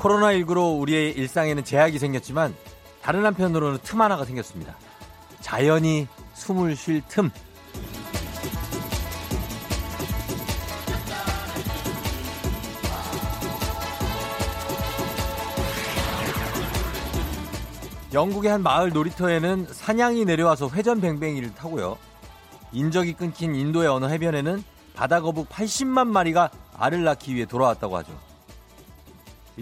코로나19로 우리의 일상에는 제약이 생겼지만 다른 한편으로는 틈 하나가 생겼습니다. 자연이 숨을 쉴 틈. 영국의 한 마을 놀이터에는 사냥이 내려와서 회전뱅뱅이를 타고요. 인적이 끊긴 인도의 어느 해변에는 바다거북 80만 마리가 알을 낳기 위해 돌아왔다고 하죠.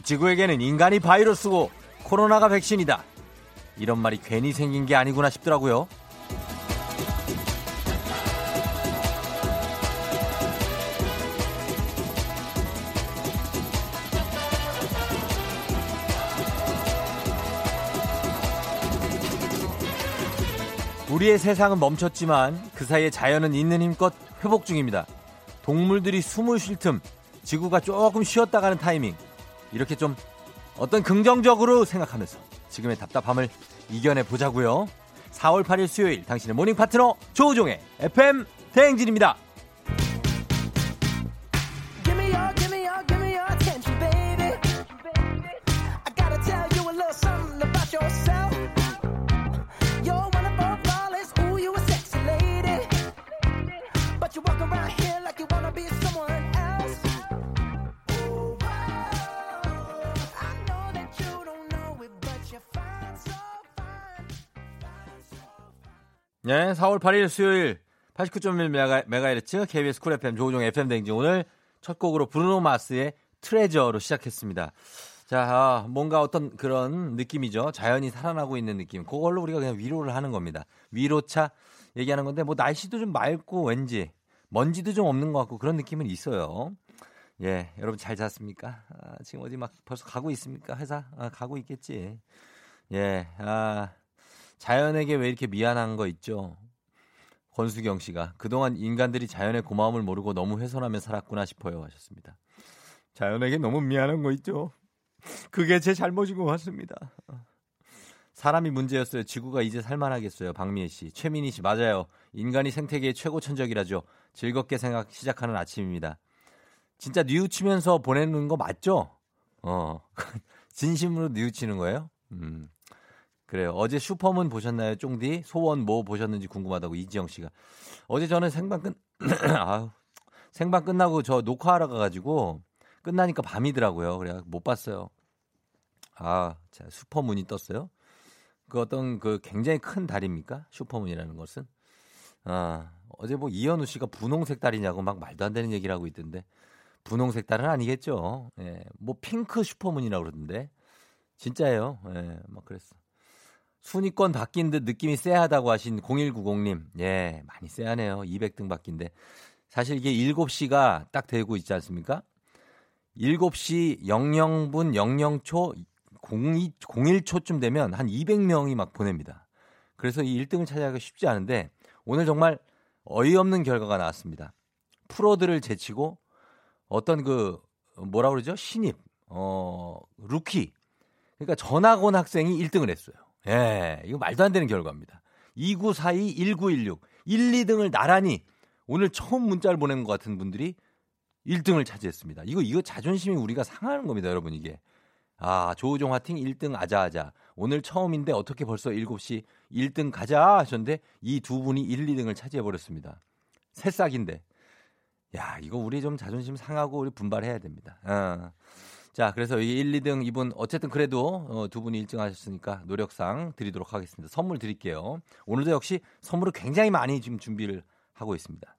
지구에게는 인간이 바이러스고 코로나가 백신이다. 이런 말이 괜히 생긴 게 아니구나 싶더라고요. 우리의 세상은 멈췄지만 그 사이에 자연은 있는 힘껏 회복 중입니다. 동물들이 숨을 쉴 틈, 지구가 조금 쉬었다 가는 타이밍. 이렇게 좀 어떤 긍정적으로 생각하면서 지금의 답답함을 이겨내 보자고요. 4월 8일 수요일 당신의 모닝 파트너 조우종의 FM 대행진입니다. 4월 8일 수요일 89.1MHz KBS 쿨 FM 조우종 FM 대행진 오늘 첫 곡으로 브루노 마스의 Treasure로 시작했습니다. 자, 아, 뭔가 어떤 그런 느낌이죠. 자연이 살아나고 있는 느낌. 그걸로 우리가 그냥 위로를 하는 겁니다. 위로차 얘기하는 건데 뭐 날씨도 좀 맑고 왠지 먼지도 좀 없는 것 같고 그런 느낌은 있어요. 예, 여러분 잘 잤습니까? 아, 지금 어디 막 벌써 가고 있습니까? 회사? 아, 가고 있겠지. 예, 아, 자연에게 왜 이렇게 미안한 거 있죠? 권수경 씨가 그동안 인간들이 자연의 고마움을 모르고 너무 훼손하며 살았구나 싶어요 하셨습니다. 자연에게 너무 미안한 거 있죠? 그게 제 잘못인 것 같습니다. 사람이 문제였어요. 지구가 이제 살만하겠어요. 박미애 씨. 최민희 씨. 맞아요. 인간이 생태계의 최고 천적이라죠. 즐겁게 생각 시작하는 아침입니다. 진짜 뉘우치면서 보내는 거 맞죠? 어. 진심으로 뉘우치는 거예요? 음. 그래요. 어제 슈퍼문 보셨나요, 쫑디? 소원 뭐 보셨는지 궁금하다고 이지영 씨가. 어제 저는 생방 끝, 아우, 생방 끝나고 저 녹화하러 가 가지고 끝나니까 밤이더라고요. 그래 못 봤어요. 아, 자, 슈퍼문이 떴어요. 그 어떤 그 굉장히 큰 달입니까? 슈퍼문이라는 것은. 아, 어제 뭐 이현우 씨가 분홍색 달이냐고 막 말도 안 되는 얘기를 하고 있던데. 분홍색 달은 아니겠죠. 예, 뭐 핑크 슈퍼문이라고 그러던데. 진짜예요. 예, 막 그랬어. 순위권 바뀐 듯 느낌이 쎄하다고 하신 0190님. 예, 많이 쎄하네요. 200등 바뀐데. 사실 이게 7시가 딱 되고 있지 않습니까? 7시 00분 00초 02, 01초쯤 되면 한 200명이 막 보냅니다. 그래서 이 1등을 차지하기가 쉽지 않은데 오늘 정말 어이없는 결과가 나왔습니다. 프로들을 제치고 어떤 그 뭐라 그러죠? 신입, 어, 루키. 그러니까 전학 온 학생이 1등을 했어요. 예, 이거 말도 안 되는 결과입니다. 2942, 1916, 1, 2등을 나란히 오늘 처음 문자를 보낸 것 같은 분들이 1등을 차지했습니다. 이거, 이거 자존심이 우리가 상하는 겁니다, 여러분, 이게. 아, 조우종 화팅 1등 아자아자. 오늘 처음인데 어떻게 벌써 7시 1등 가자 하셨는데 이 두 분이 1, 2등을 차지해 버렸습니다. 새싹인데. 야, 이거 우리 좀 자존심 상하고 우리 분발해야 됩니다. 어. 자, 그래서 이 1, 2등 이분 어쨌든 그래도 어, 두 분이 1등 하셨으니까 노력상 드리도록 하겠습니다. 선물 드릴게요. 오늘도 역시 선물을 굉장히 많이 지금 준비를 하고 있습니다.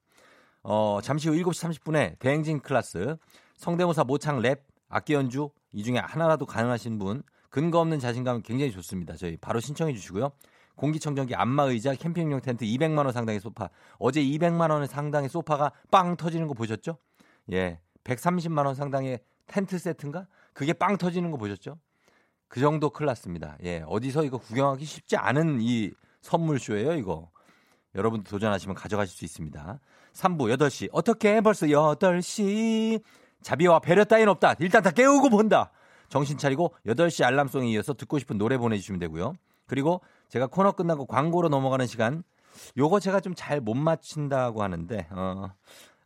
어, 잠시 후 7시 30분에 대행진 클래스 성대모사 모창 랩 악기 연주 이 중에 하나라도 가능하신 분 근거 없는 자신감 굉장히 좋습니다. 저희 바로 신청해 주시고요. 공기청정기 안마의자 캠핑용 텐트 200만 원 상당의 소파 어제 200만 원 상당의 소파가 빵 터지는 거 보셨죠? 예. 130만 원 상당의 텐트 세트인가? 그게 빵 터지는 거 보셨죠? 그 정도 클 났습니다. 예, 어디서 이거 구경하기 쉽지 않은 이 선물쇼예요, 이거. 여러분도 도전하시면 가져가실 수 있습니다. 3부 8시. 어떻게 벌써 8시. 자비와 배려 따윈 없다. 일단 다 깨우고 본다. 정신 차리고 8시 알람송에 이어서 듣고 싶은 노래 보내주시면 되고요. 그리고 제가 코너 끝나고 광고로 넘어가는 시간. 요거 제가 좀 잘 못 맞춘다고 하는데, 어,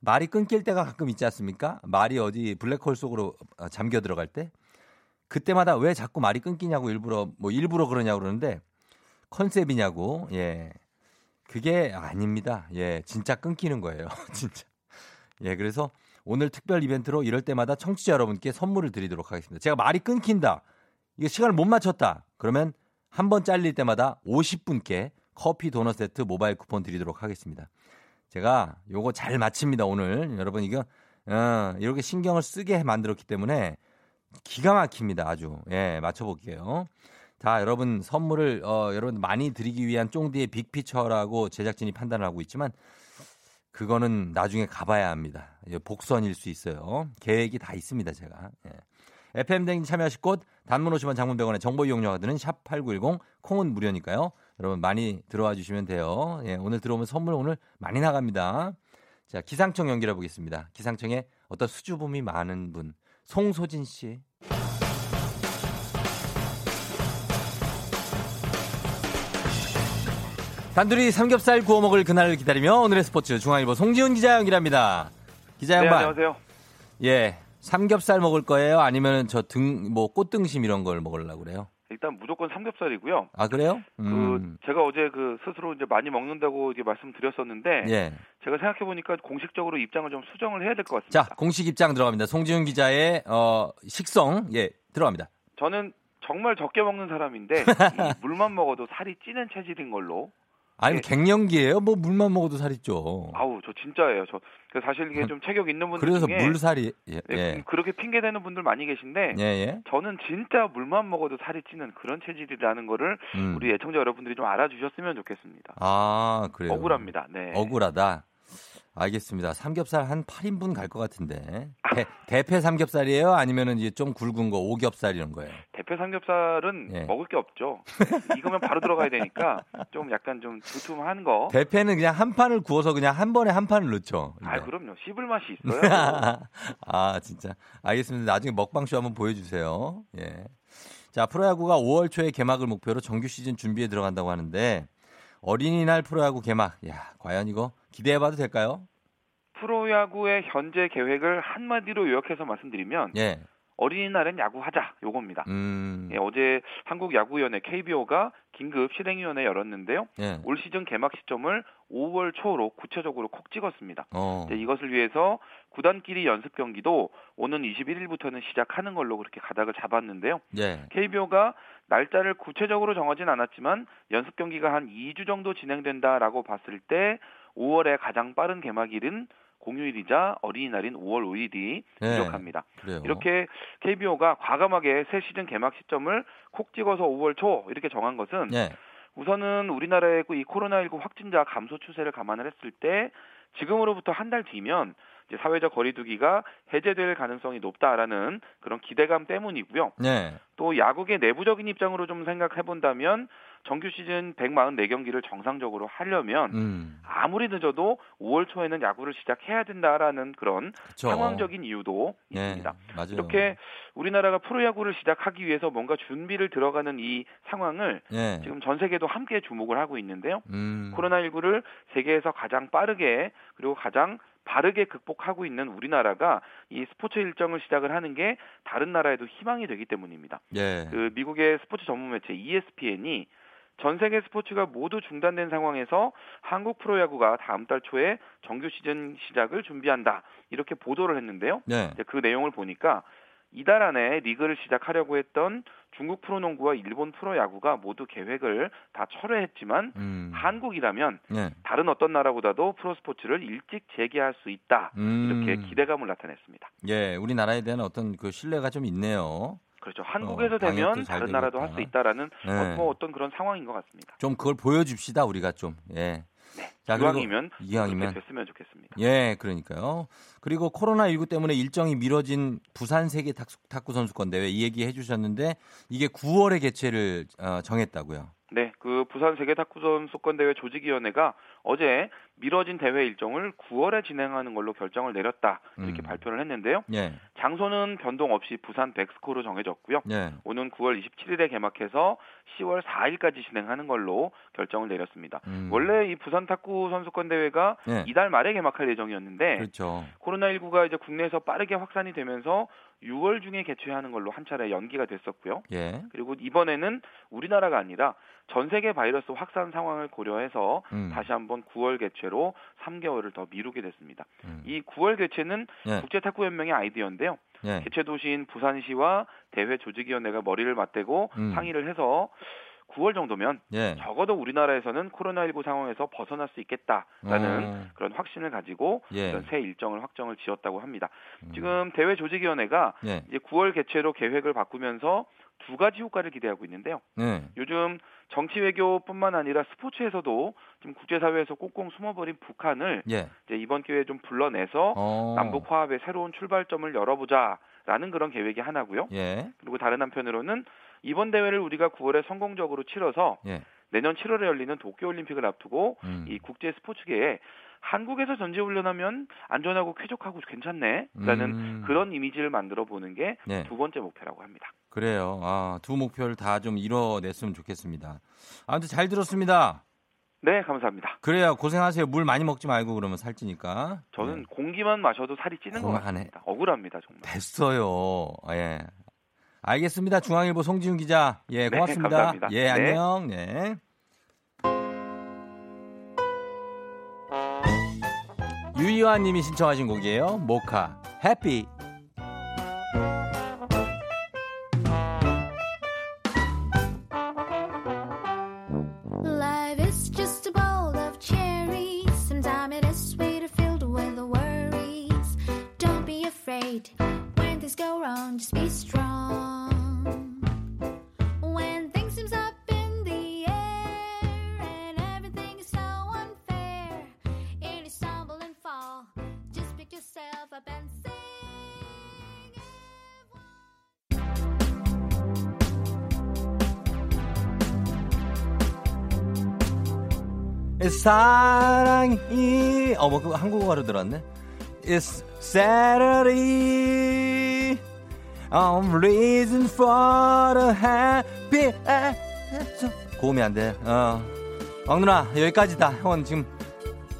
말이 끊길 때가 가끔 있지 않습니까? 말이 어디 블랙홀 속으로 어, 잠겨 들어갈 때. 그때마다 왜 자꾸 말이 끊기냐고 일부러 뭐 일부러 그러냐고 그러는데 컨셉이냐고 예. 그게 아닙니다. 예 진짜 끊기는 거예요 진짜. 예 그래서 오늘 특별 이벤트로 이럴 때마다 청취자 여러분께 선물을 드리도록 하겠습니다. 제가 말이 끊긴다. 이거 시간을 못 맞췄다. 그러면 한 번 잘릴 때마다 50분께 커피 도넛 세트 모바일 쿠폰 드리도록 하겠습니다 제가 요거 잘 맞춥니다 오늘 여러분 이거 어, 이렇게 신경을 쓰게 만들었기 때문에 기가 막힙니다. 아주. 예, 맞춰볼게요. 자, 여러분 선물을 어, 여러분 많이 드리기 위한 쫑디의 빅피처라고 제작진이 판단을 하고 있지만 그거는 나중에 가봐야 합니다. 복선일 수 있어요. 계획이 다 있습니다, 제가. 예. FM 댕 참여하실 곳 단문 50원 장문 100원의 정보 이용료가 드는 샵 8910 콩은 무료니까요. 여러분 많이 들어와 주시면 돼요. 예, 오늘 들어오면 선물 오늘 많이 나갑니다. 자, 기상청 연결해 보겠습니다. 기상청에 어떤 수줍음이 많은 분 송소진 씨. 단둘이 삼겹살 구워 먹을 그날을 기다리며 오늘의 스포츠 중앙일보 송지훈 기자 연결합니다. 기자 네, 양반. 안녕하세요. 예. 삼겹살 먹을 거예요? 아니면 저 등, 뭐, 꽃등심 이런 걸 먹으려고 그래요? 일단 무조건 삼겹살이고요. 아, 그래요? 그 제가 어제 그 스스로 이제 많이 먹는다고 이제 말씀드렸었는데 예. 제가 생각해 보니까 공식적으로 입장을 좀 수정을 해야 될 것 같습니다. 자, 공식 입장 들어갑니다. 송지훈 기자의, 어, 식성, 예, 들어갑니다. 저는 정말 적게 먹는 사람인데 이 물만 먹어도 살이 찌는 체질인 걸로. 아니, 예. 갱년기예요 뭐, 물만 먹어도 살 있죠. 아우 저 진짜예요. 저 그래서 사실 이게 좀 체격 있는 분들 그래서 중에 물살이, 예, 예, 예. 그렇게 핑계 대는 분들 많이 계신데 예, 예. 저는 진짜 물만 먹어도 살이 찌는 그런 체질이라는 거를 음. 우리 애청자 여러분들이 좀 알아주셨으면 좋겠습니다. 아, 그래요. 억울합니다. 네. 억울하다. 알겠습니다. 삼겹살 한 8인분 갈 것 같은데. 대, 대패 삼겹살이에요? 아니면은 이제 좀 굵은 거 오겹살 이런 거예요? 대패 삼겹살은 예. 먹을 게 없죠. 이거면 바로 들어가야 되니까 좀 약간 좀 두툼한 거. 대패는 그냥 한 판을 구워서 그냥 한 번에 한 판을 넣죠. 아 그럼요. 씹을 맛이 있어요. 아, 진짜. 알겠습니다. 나중에 먹방쇼 한번 보여주세요. 예. 자, 프로야구가 5월 초에 개막을 목표로 정규 시즌 준비에 들어간다고 하는데 어린이날 프로야구 개막. 야, 과연 이거 기대해 봐도 될까요? 프로야구의 현재 계획을 한마디로 요약해서 말씀드리면 예. 어린이날엔 야구하자 요겁니다. 음. 예, 어제 한국야구위원회 KBO가 긴급 실행위원회 열었는데요. 예. 올 시즌 개막 시점을 5월 초로 구체적으로 콕 찍었습니다. 어. 이것을 위해서 구단끼리 연습 경기도 오는 21일부터는 시작하는 걸로 그렇게 가닥을 잡았는데요. 예. KBO가 날짜를 구체적으로 정하진 않았지만 연습 경기가 한 2주 정도 진행된다라고 봤을 때 5월에 가장 빠른 개막일은 공휴일이자 어린이날인 5월 5일이 예. 부족합니다. 그래요. 이렇게 KBO가 과감하게 새 시즌 개막 시점을 콕 찍어서 5월 초 이렇게 정한 것은 예. 우선은 우리나라의 이 코로나19 확진자 감소 추세를 감안을 했을 때 지금으로부터 한 달 뒤면 이제 사회적 거리두기가 해제될 가능성이 높다라는 그런 기대감 때문이고요. 예. 또 야구의 내부적인 입장으로 좀 생각해 본다면 정규 시즌 144경기를 정상적으로 하려면 음. 아무리 늦어도 5월 초에는 야구를 시작해야 된다라는 그런 그쵸. 상황적인 이유도 예. 있습니다. 맞아요. 이렇게 우리나라가 프로야구를 시작하기 위해서 뭔가 준비를 들어가는 이 상황을 예. 지금 전 세계도 함께 주목을 하고 있는데요. 음. 코로나19를 세계에서 가장 빠르게 그리고 가장 바르게 극복하고 있는 우리나라가 이 스포츠 일정을 시작을 하는 게 다른 나라에도 희망이 되기 때문입니다. 예. 그 미국의 스포츠 전문 매체 ESPN이 전 세계 스포츠가 모두 중단된 상황에서 한국 프로야구가 다음 달 초에 정규 시즌 시작을 준비한다 이렇게 보도를 했는데요. 예. 이제 그 내용을 보니까 이달 안에 리그를 시작하려고 했던 중국 프로농구와 일본 프로야구가 모두 계획을 다 철회했지만 음. 한국이라면 예. 다른 어떤 나라보다도 프로 스포츠를 일찍 재개할 수 있다 음. 이렇게 기대감을 나타냈습니다. 예, 우리나라에 대한 어떤 그 신뢰가 좀 있네요. 그렇죠. 한국에서 어, 되면 잘 다른 나라도 할 수. 있다라는 네. 어, 뭐 어떤 그런 상황인 것 같습니다. 좀 그걸 보여줍시다 우리가 좀. 예. 네. 자, 이왕이면 이왕이면 됐으면 좋겠습니다. 예, 그러니까요. 그리고 코로나 19 때문에 일정이 미뤄진 부산 세계 탁- 탁구 선수권 대회 이 얘기 해주셨는데 이게 9월에 개최를 어, 정했다고요. 네, 그 부산 세계 탁구 선수권 대회 조직위원회가 어제 미뤄진 대회 일정을 9월에 진행하는 걸로 결정을 내렸다 이렇게 음. 발표를 했는데요. 예, 장소는 변동 없이 부산 백스코로 정해졌고요. 예, 오는 9월 27일에 개막해서 10월 4일까지 진행하는 걸로 결정을 내렸습니다. 음. 원래 이 부산 탁구 선수권 대회가 예, 이달 말에 개막할 예정이었는데 그렇죠. 코로나19가 이제 국내에서 빠르게 확산이 되면서 6월 중에 개최하는 걸로 한 차례 연기가 됐었고요. 예. 그리고 이번에는 우리나라가 아니라 전 세계 바이러스 확산 상황을 고려해서 음. 다시 한번 9월 개최로 3개월을 더 미루게 됐습니다. 음. 이 9월 개최는 예. 국제탁구연맹의 아이디어인데요. 예. 개최 도시인 부산시와 대회 조직위원회가 머리를 맞대고 음. 상의를 해서 9월 정도면 예. 적어도 우리나라에서는 코로나19 상황에서 벗어날 수 있겠다라는 어. 그런 확신을 가지고 예. 이런 새 일정을 확정을 지었다고 합니다. 음. 지금 대회 조직위원회가 예. 이제 9월 개최로 계획을 바꾸면서 두 가지 효과를 기대하고 있는데요. 예. 요즘 정치 외교뿐만 아니라 스포츠에서도 지금 국제사회에서 꽁꽁 숨어버린 북한을 예. 이제 이번 기회에 좀 불러내서 어. 남북 화합의 새로운 출발점을 열어보자라는 그런 계획이 하나고요. 예. 그리고 다른 한편으로는 이번 대회를 우리가 9월에 성공적으로 치러서 예. 내년 7월에 열리는 도쿄올림픽을 앞두고 음. 이 국제 스포츠계에 한국에서 전지훈련하면 안전하고 쾌적하고 괜찮네라는 음. 그런 이미지를 만들어 보는 게두 네. 번째 목표라고 합니다. 그래요. 아, 두 목표를 다 좀 이뤄냈으면 좋겠습니다. 아무튼 잘 들었습니다. 네, 감사합니다. 그래야 고생하세요. 물 많이 먹지 말고 그러면 살찌니까. 저는 네. 공기만 마셔도 살이 찌는 것. 같습니다. 억울합니다, 정말. 됐어요. 예. 알겠습니다. 중앙일보 송지훈 기자. 예, 네, 고맙습니다. 감사합니다. 예, 네. 안녕. 네. 유이환 님이 신청하신 곡이에요. 모카. 해피. 사랑이 어머 그 한국어로 들었네. It's Saturday. I'm reason for a happy. 고음이 안 돼. 어. 막 누나 여기까지다. 형은 지금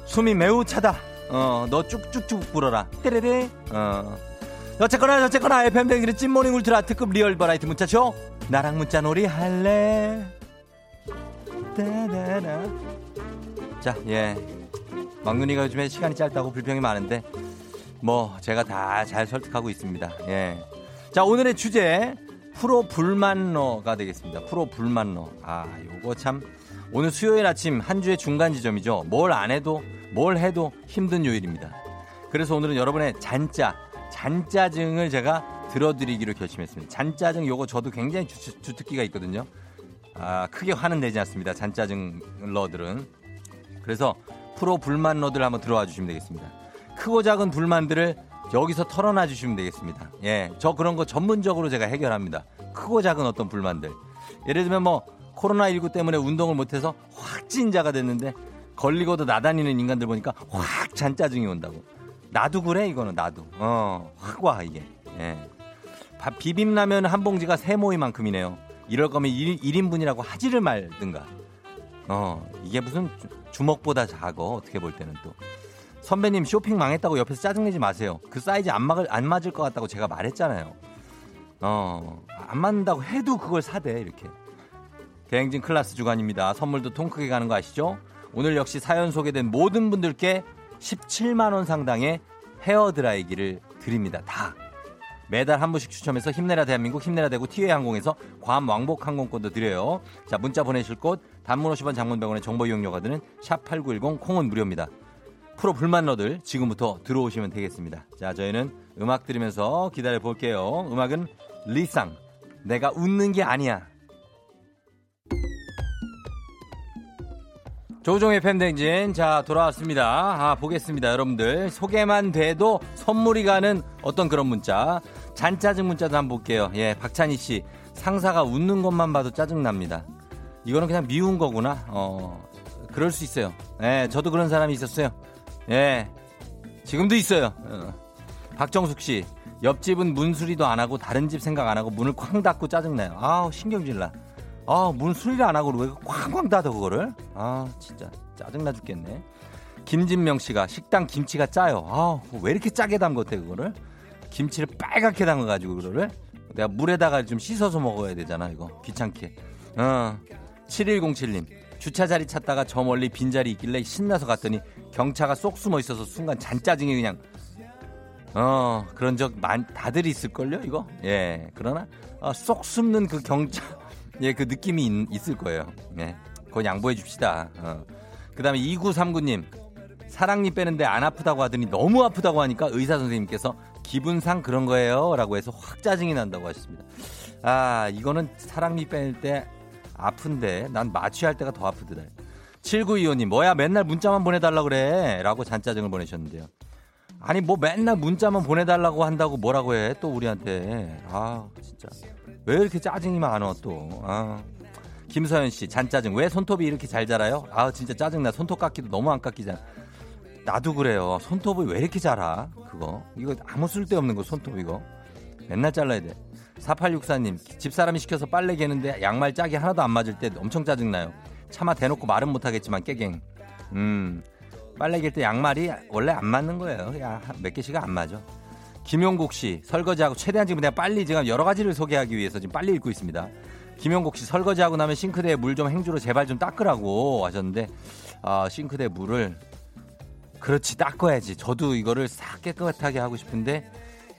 숨이 매우 차다. 어, 너 쭉쭉쭉 불어라. 떼레레. 어. 어쨌거나 어쨌거나 FM 댕기는 찐모닝 울트라 특급 리얼 버라이티 문자쇼. 나랑 문자 놀이 할래. 따다라. 자, 예. 막눈이가 요즘에 시간이 짧다고 불평이 많은데 뭐 제가 다 잘 설득하고 있습니다. 예. 자, 오늘의 주제 프로 불만러가 되겠습니다. 프로 불만러. 아, 요거 참 오늘 수요일 아침 한 주의 중간 지점이죠. 뭘 안 해도 뭘 해도 힘든 요일입니다. 그래서 오늘은 여러분의 잔짜, 잔짜증을 제가 들어드리기로 결심했습니다. 잔짜증 요거 저도 굉장히 주, 주특기가 있거든요. 아, 크게 화는 내지 않습니다. 잔짜증 러들은. 그래서 프로 불만러들 한번 들어와 주시면 되겠습니다. 크고 작은 불만들을 여기서 털어놔 주시면 되겠습니다. 예, 저 그런 거 전문적으로 제가 해결합니다. 크고 작은 어떤 불만들. 예를 들면 뭐 코로나19 때문에 운동을 못해서 확진자가 됐는데 걸리고도 나다니는 인간들 보니까 확 잔짜증이 온다고. 나도 그래 이거는 나도. 어, 확 와 이게. 예. 밥 비빔라면 한 봉지가 세 모이만큼이네요. 이럴 거면 1, 1인분이라고 하지를 말든가. 어, 이게 무슨 주- 주먹보다 작어. 어떻게 볼 때는 또. 선배님 쇼핑 망했다고 옆에서 짜증내지 마세요. 그 사이즈 안, 막을, 안 맞을 것 같다고 제가 말했잖아요. 어, 안 맞는다고 해도 그걸 사대, 이렇게. 대행진 클라스 주간입니다. 선물도 통 크게 가는 거 아시죠? 오늘 역시 사연 소개된 모든 분들께 17만 원 상당의 헤어 드라이기를 드립니다. 다. 매달 한 분씩 추첨해서 힘내라 대한민국 힘내라 대구 티웨이 항공에서 괌 왕복 항공권도 드려요. 자 문자 보내실 곳 단문 50원 장문 100원의 정보 이용료가 드는 샵 8910 콩은 무료입니다. 프로 불만러들 지금부터 들어오시면 되겠습니다. 자 저희는 음악 들으면서 기다려 볼게요. 음악은 리쌍 내가 웃는 게 아니야. 조종의 팬댕진 자 돌아왔습니다. 아 보겠습니다 여러분들 소개만 돼도 선물이 가는 어떤 그런 문자 잔짜증 문자도 한번 볼게요. 예 박찬희 씨 상사가 웃는 것만 봐도 짜증 납니다. 이거는 그냥 미운 거구나. 어 그럴 수 있어요. 예 저도 그런 사람이 있었어요. 예 지금도 있어요. 어. 박정숙 씨 옆집은 문 수리도 안 하고 다른 집 생각 안 하고 문을 쾅 닫고 짜증 나요. 아우 신경질 나. 아, 문 수리를 안 하고 왜 쾅쾅 닫아 그거를? 아, 진짜 짜증나 죽겠네. 김진명 씨가 식당 김치가 짜요. 아, 왜 이렇게 짜게 담궜대 그거를? 김치를 빨갛게 담가 가지고 그거를 내가 물에다가 좀 씻어서 먹어야 되잖아 이거 귀찮게. 어. 7107님 주차 자리 찾다가 저 멀리 빈자리 있길래 신나서 갔더니 경차가 쏙 숨어 있어서 순간 잔짜증이 그냥 어 그런 적 많, 다들 있을걸요 이거 예 그러나 어, 쏙 숨는 그 경차 예 그 느낌이 있, 을 거예요. 예. 그건 양보해 줍시다. 어. 그 다음에 2939님 사랑니 빼는데 안 아프다고 하더니 너무 아프다고 하니까 의사 선생님께서 기분상 그런 거예요 라고 해서 확 짜증이 난다고 하셨습니다. 아 이거는 사랑니 뺄 때 아픈데 난 마취할 때가 더 아프더라 7925님 뭐야 맨날 문자만 보내달라 그래 라고 잔짜증을 보내셨는데요. 아니 뭐 맨날 문자만 보내달라고 한다고 뭐라고 해 또 우리한테. 아 진짜 왜 이렇게 짜증이 많어 또? 아. 김서연 씨 잔짜증. 왜 손톱이 이렇게 잘 자라요? 아 진짜 짜증나. 손톱 깎기도 너무 안 깎이잖아. 나도 그래요. 손톱이 왜 이렇게 자라? 그거. 이거 아무 쓸데없는 거 손톱 이거. 맨날 잘라야 돼. 4864님 집사람이 시켜서 빨래 개는데 양말 짝이 하나도 안 맞을 때 엄청 짜증나요. 차마 대놓고 말은 못하겠지만 깨갱. 음. 빨래 갤 때 양말이 원래 안 맞는 거예요. 야, 몇 개씩은 안 맞아. 김용국 씨 설거지하고 최대한 지금 내가 빨리 지금 여러 가지를 소개하기 위해서 지금 빨리 읽고 있습니다. 김용국 씨 설거지하고 나면 싱크대에 물 좀 행주로 제발 좀 닦으라고 하셨는데 아, 싱크대 물을 그렇지 닦아야지. 저도 이거를 싹 깨끗하게 하고 싶은데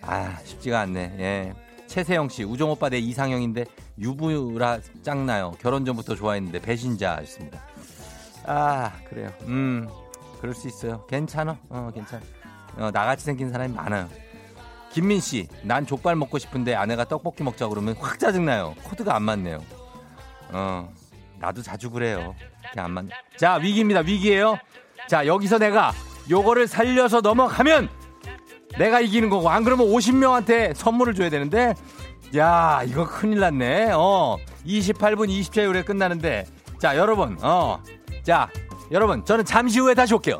아 쉽지가 않네. 예. 최세영 씨 우종 오빠 내 이상형인데 유부라 짱나요. 결혼 전부터 좋아했는데 배신자였습니다. 아 그래요. 음 그럴 수 있어요. 괜찮아. 어, 괜찮아. 어, 나같이 생긴 사람이 많아요. 김민 씨, 난 족발 먹고 싶은데 아내가 떡볶이 먹자 그러면 확 짜증나요. 코드가 안 맞네요. 어, 나도 자주 그래요. 그냥 안 맞. 자, 위기입니다. 위기예요. 자, 여기서 내가 요거를 살려서 넘어가면 내가 이기는 거고 안 그러면 50명한테 선물을 줘야 되는데 야, 이거 큰일 났네. 어, 28분 20초에 끝나는데 자, 여러분, 어, 자, 여러분, 저는 잠시 후에 다시 올게요.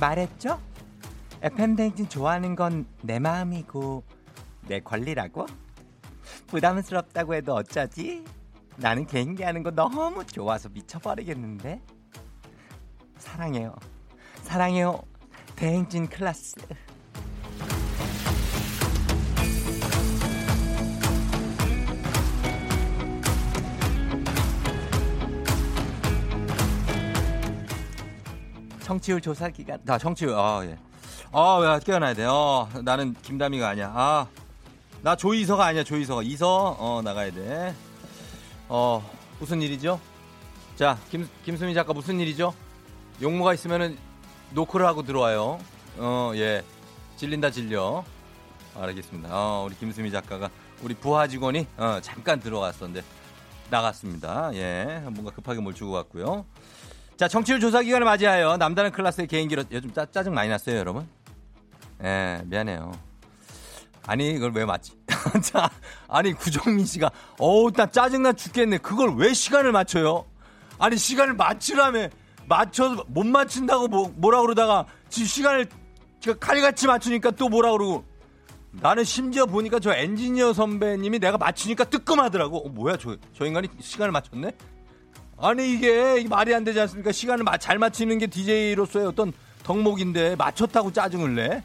말했죠? FM 댕진 좋아하는 건 내 마음이고 내 권리라고? 부담스럽다고 해도 어쩌지? 나는 개인기 하는 거 너무 좋아서 미쳐버리겠는데? 사랑해요. 사랑해요. 대행진 클래스. 청취율 조사 기간. 나 청취율. 아 예. 아, 야, 깨어나야 돼. 어, 나는 김다미가 아니야. 아, 나 조이서가 아니야. 조이서가. 이서. 어, 나가야 돼. 어, 무슨 일이죠? 자, 김 김수미 작가 무슨 일이죠? 용무가 있으면은 노크를 하고 들어와요. 어, 예. 질린다 질려. 알겠습니다. 어, 우리 김수미 작가가 우리 부하 직원이 어, 잠깐 들어갔었는데 나갔습니다. 예. 뭔가 급하게 뭘 주고 갔고요. 자, 정치율 조사 기간을 맞이하여 남다른 클래스의 개인기로 요즘 짜, 짜증 많이 났어요, 여러분. 예, 미안해요. 아니, 이걸 왜 맞지? 자, 아니, 구정민 씨가, 어우, 나 짜증나 죽겠네. 그걸 왜 시간을 맞춰요? 아니, 시간을 맞추라며. 맞춰, 못 맞춘다고 뭐, 뭐라 그러다가, 지금 시간을 칼같이 맞추니까 또 뭐라 그러고. 나는 심지어 보니까 저 엔지니어 선배님이 내가 맞추니까 뜨끔하더라고. 어, 뭐야, 저, 저 인간이 시간을 맞췄네? 아니 이게, 말이 안 되지 않습니까? 시간을 마- 잘 맞추는 게 DJ로서의 어떤 덕목인데 맞췄다고 짜증을 내?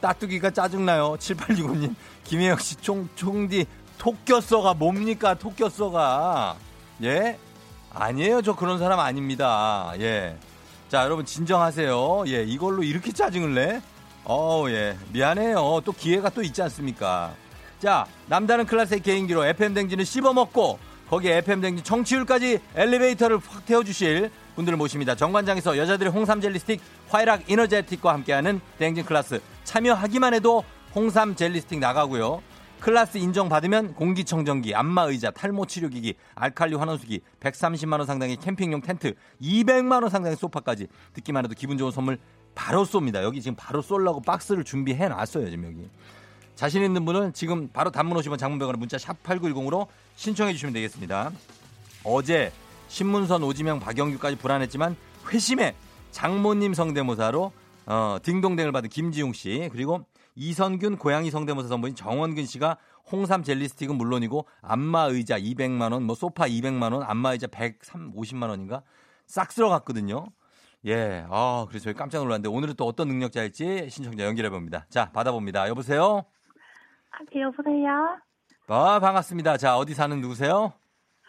따뚜기가 짜증나요. 7865님. 김혜영 씨 총, 총디 토꼈어가 뭡니까? 토꼈어가. 예? 아니에요. 저 그런 사람 아닙니다. 예. 자, 여러분 진정하세요. 예, 이걸로 이렇게 짜증을 내? 어, 예. 미안해요. 또 기회가 또 있지 않습니까? 자, 남다른 클래스의 개인기로 FM 댕지는 씹어먹고 거기에 FM 댕지 청취율까지 엘리베이터를 확 태워주실 분들을 모십니다. 정관장에서 여자들의 홍삼 젤리 스틱 화애락 이너제틱과 함께하는 댕진 클래스 참여하기만 해도 홍삼 젤리 스틱 나가고요. 클래스 인정받으면 공기청정기, 안마의자, 탈모 치료기기, 알칼리 환원수기, 130만 원 상당의 캠핑용 텐트, 200만 원 상당의 소파까지 듣기만 해도 기분 좋은 선물 바로 쏩니다. 여기 지금 바로 쏠라고 박스를 준비해 놨어요, 지금 여기. 자신 있는 분은 지금 바로 단문 50원 장문 100원에 문자 샵 8910으로 신청해 주시면 되겠습니다. 어제 신문선 오지명 박영규까지 불안했지만 회심의 장모님 성대모사로 어, 딩동댕을 받은 김지웅 씨 그리고 이선균 고양이 성대모사 선보인 정원근 씨가 홍삼 젤리 스틱은 물론이고 안마 의자 200만 원, 뭐 소파 200만 원, 안마 의자 150만 원인가 싹 들어갔거든요. 예, 아 그래서 저희 깜짝 놀랐는데 오늘은 또 어떤 능력자일지 신청자 연결해 봅니다. 자 받아봅니다. 여보세요. 아, 네, 여보세요? 아 반갑습니다. 자 어디 사는 누구세요?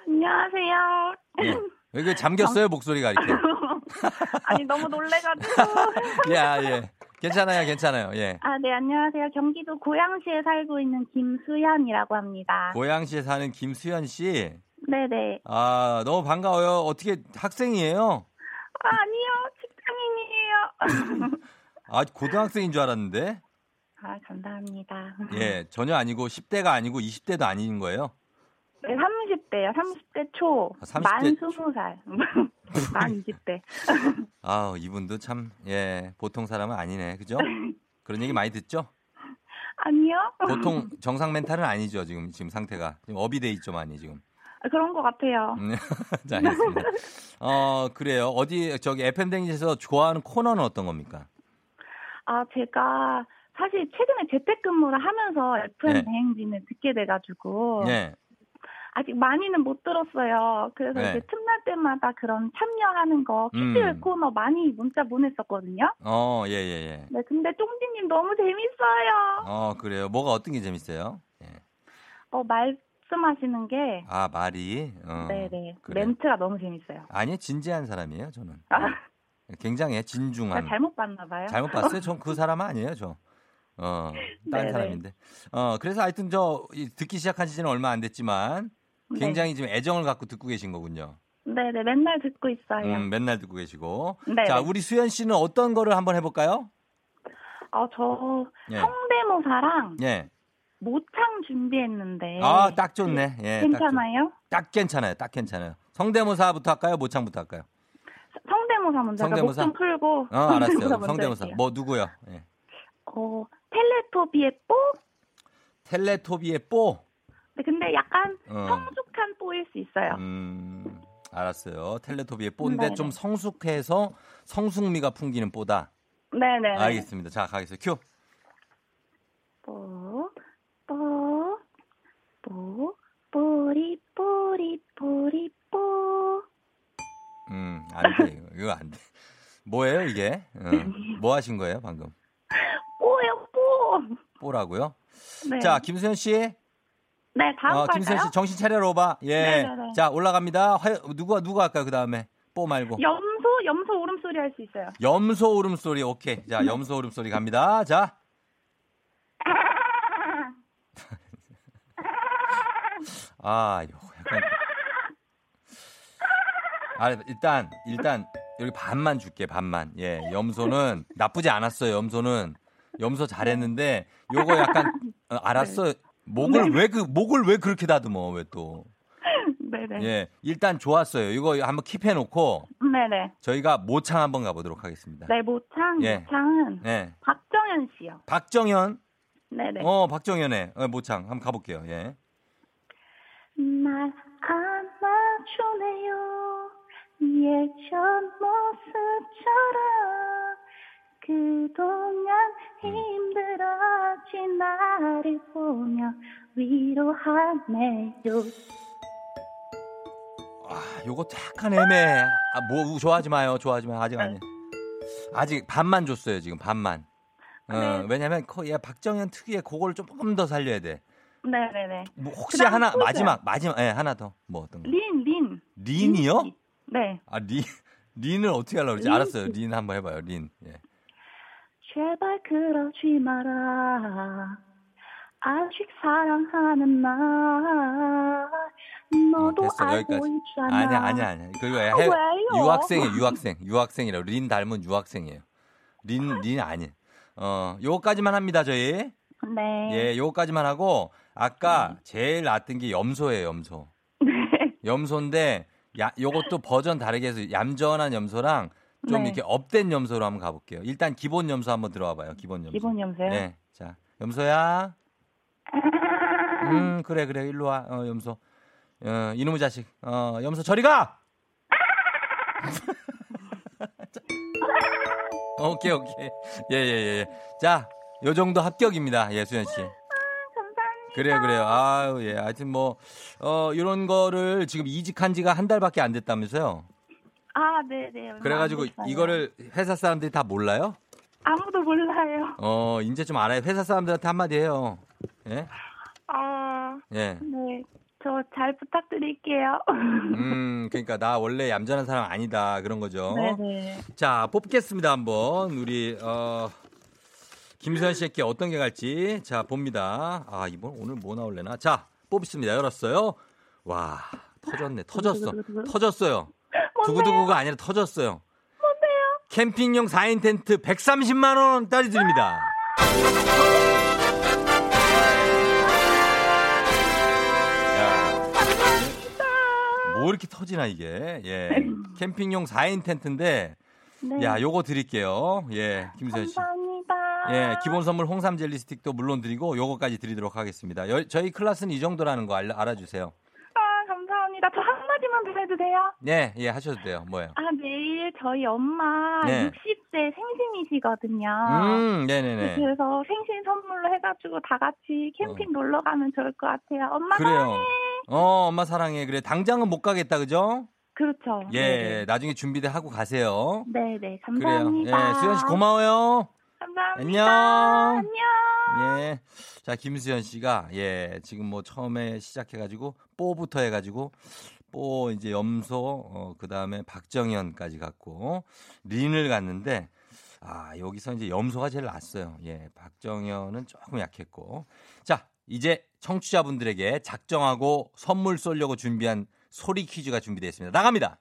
안녕하세요. 예. 여기 잠겼어요 목소리가 이렇게. 아니, 너무 놀래가지고. 야, 예. 괜찮아요, 괜찮아요. 예. 아, 네, 안녕하세요. 경기도 고양시에 살고 있는 김수현이라고 합니다. 고양시에 사는 김수현 씨. 네네. 아, 너무 반가워요. 어떻게 학생이에요? 아, 아니요, 직장인이에요. 아, 고등학생인 줄 알았는데. 아, 감사합니다. 예, 전혀 아니고 10대가 아니고 20대도 아닌 거예요. 네, 30대요. 30대 초. 아, 30대 만 초. 20살. 만 20대. 아, 이분도 참 예, 보통 사람은 아니네. 그죠? 그런 얘기 많이 듣죠? 아니요? 보통 정상 멘탈은 아니죠, 지금 지금 상태가. 지금 업이 돼 있죠, 많이 지금. 아, 그런 것 같아요. 음, 자, 알겠습니다. 어, 그래요. 어디 저기 FM 댕지에서 좋아하는 코너는 어떤 겁니까? 아, 제가 사실 최근에 재택근무를 하면서 FM 네. 대행진을 듣게 돼가지고. 예. 아직 많이는 못 들었어요. 그래서 네. 이제 틈날 때마다 그런 참여하는 거 퀴즈 음. 코너 많이 문자 보냈었거든요. 어, 예, 예, 예. 네, 근데 쫑디님 너무 재밌어요. 어, 그래요. 뭐가 어떤 게 재밌어요? 예. 어, 말씀하시는 게 아, 말이. 어, 네네 그래요. 멘트가 너무 재밌어요. 아니, 진지한 사람이에요, 저는. 아, 굉장히 진중한. 제가 잘못 봤나 봐요. 잘못 봤어요? 전 그 사람 아니에요, 저. 어, 다른 네네. 사람인데. 어, 그래서 하여튼 저 이, 듣기 시작한 지는 얼마 안 됐지만 굉장히 지금 애정을 갖고 듣고 계신 거군요. 네, 네, 맨날 듣고 있어요. 음, 맨날 듣고 계시고. 네. 자, 우리 수현 씨는 어떤 거를 한번 해볼까요? 어, 저 예. 성대모사랑 예. 모창 준비했는데 아, 딱 좋네. 예. 딱, 좋- 괜찮아요? 딱 괜찮아요. 딱 괜찮아요. 성대모사부터 할까요? 모창부터 할까요? 성대모사 먼저 성대모사? 목좀 풀고 어, 알았어요. 성대모사. 뭐 누구요? 예. 어, 텔레토비의 뽀? 텔레토비의 뽀. 네, 근데 약간 어. 성숙한 뽀일 수 있어요. 음, 알았어요. 텔레토비의 뽀인데 네네. 좀 성숙해서 성숙미가 풍기는 뽀다. 네네. 알겠습니다. 자, 가겠습니다. 큐. 뽀, 뽀, 뽀, 뽀리, 뽀리, 뽀리, 뽀. 음, 안 돼. 이거, 이거 안 돼. 뭐예요, 이게? 어, 뭐 하신 거예요, 방금? 뽀. 뽀라고요? 네. 자, 김수현 씨. 네, 다음 어? 김수현 씨 정신 차려로 봐. 예. 네네네. 자, 올라갑니다. 화, 누가 누가 할까요, 그다음에? 뽀 말고. 염소, 염소 울음소리 할 수 있어요. 염소 울음소리. 오케이. 자, 염소 울음소리 갑니다. 자. 아, 이거 약간 아, 일단 일단 여기 반만 줄게. 반만. 예. 염소는 나쁘지 않았어요. 염소는 염소 잘했는데 요거 약간 어, 알았어. 목을 왜 그 목을 왜 그렇게 다듬어? 왜 또? 네네. 예. 일단 좋았어요. 이거 한번 킵해 놓고 네네. 저희가 모창 한번 가보도록 하겠습니다. 네, 모창, 예. 모창은 네. 박정현 씨요. 박정현. 네네. 어, 박정현의 어, 모창 한번 가볼게요. 예. 날 안아주네요. 예전 모습처럼 그동안 힘들어진 나를 보며 위로하네요. 아, 요거 약간 애매해. 아, 뭐 좋아하지 마요. 좋아하지 마요. 아직 아니. 아직 반만 줬어요. 지금 반만. 어, 네. 왜냐면 거- 얘 박정현 특유의 그걸 조금 더 살려야 돼. 네 네 네. 뭐 혹시 하나 소주요. 마지막 마지막 예, 하나 더. 뭐 어떤 거? 린, 린. 린이요? 린 씨. 네. 아, 린 린을 어떻게 하려고 그러지? 린 알았어요. 린 한번 해 봐요. 린. 예. 제발 그러지 마라. 아직 사랑하는 나. 너도 어, 됐어, 알고 여기까지. 있잖아. 아니야, 아니야, 아니야. 그리고 해, 왜요? 유학생이에요, 유학생. 유학생이라고. 린 닮은 유학생이에요. 린, 린 아니. 어, 요거까지만 합니다, 저희. 네. 예, 요거까지만 하고, 아까 제일 낫던 게 염소예요, 염소. 네. 염소인데, 야, 요것도 버전 다르게 해서 얌전한 염소랑 좀 네. 이렇게 up된 염소로 한번 가볼게요. 일단 기본 염소 한번 들어와 봐요. 기본 염소. 기본 염소요? 네. 자, 염소야. 음, 그래, 그래. 일로 와. 어, 염소. 어, 이놈의 자식. 어, 염소 저리 가! 오케이, 오케이. 예, 예, 예. 자, 요 정도 합격입니다. 예, 수현 씨. 감사합니다. 그래요, 그래요. 아유, 예. 하여튼 뭐, 어, 이런 거를 지금 이직한 지가 한 달밖에 안 됐다면서요? 아, 네네. 얼마 그래가지고. 이거를 회사 사람들이 다 몰라요? 아무도 몰라요. 어, 이제 좀 알아요. 회사 사람들한테 한마디 해요. 예? 아, 예. 네. 저 잘 부탁드릴게요. 음, 그러니까 나 원래 얌전한 사람 아니다. 그런 거죠. 네네. 자, 뽑겠습니다. 한번. 우리, 어, 김수현 씨에게 어떤 게 갈지. 자, 봅니다. 아, 이번 오늘 뭐 나올래나? 자, 뽑습니다. 열었어요. 와, 터졌네. 터졌어. 터졌어요. 두구두구가 아니라 터졌어요. 뭔데요? 캠핑용 4인 텐트 130만 원짜리 드립니다. 야, 뭐 이렇게 터지나 이게? 예. 캠핑용 4인 텐트인데 네. 야, 요거 드릴게요. 예, 김수현 씨. 감사합니다. 예, 기본 선물 홍삼 젤리 스틱도 물론 드리고 요거까지 드리도록 하겠습니다. 여- 저희 클래스는 이 정도라는 거 알, 알아주세요. 아, 감사합니다. 저 한마디만 더 해도 돼요? 네, 예, 하셔도 돼요. 뭐예요? 아, 내일 저희 엄마 네. 60세 생신이시거든요. 음, 네네네. 그래서 생신 선물로 해가지고 다 같이 캠핑 놀러 가면 좋을 것 같아요. 엄마 그래요. 사랑해. 어, 엄마 사랑해. 그래, 당장은 못 가겠다, 그죠? 그렇죠. 예, 나중에 준비돼 하고 가세요. 네, 네. 그래요. 감사합니다. 예, 수현 씨 고마워요. 감사합니다. 안녕. 안녕. 예. 자, 김수현 씨가 예, 지금 뭐 처음에 시작해 가지고 뽀부터 해 가지고 뽀 이제 염소 어 그다음에 박정현까지 갔고 린을 갔는데 아, 여기서 이제 염소가 제일 낫어요. 예. 박정현은 조금 약했고. 자, 이제 청취자분들에게 작정하고 선물 쏘려고 준비한 소리 퀴즈가 준비되어 있습니다. 나갑니다.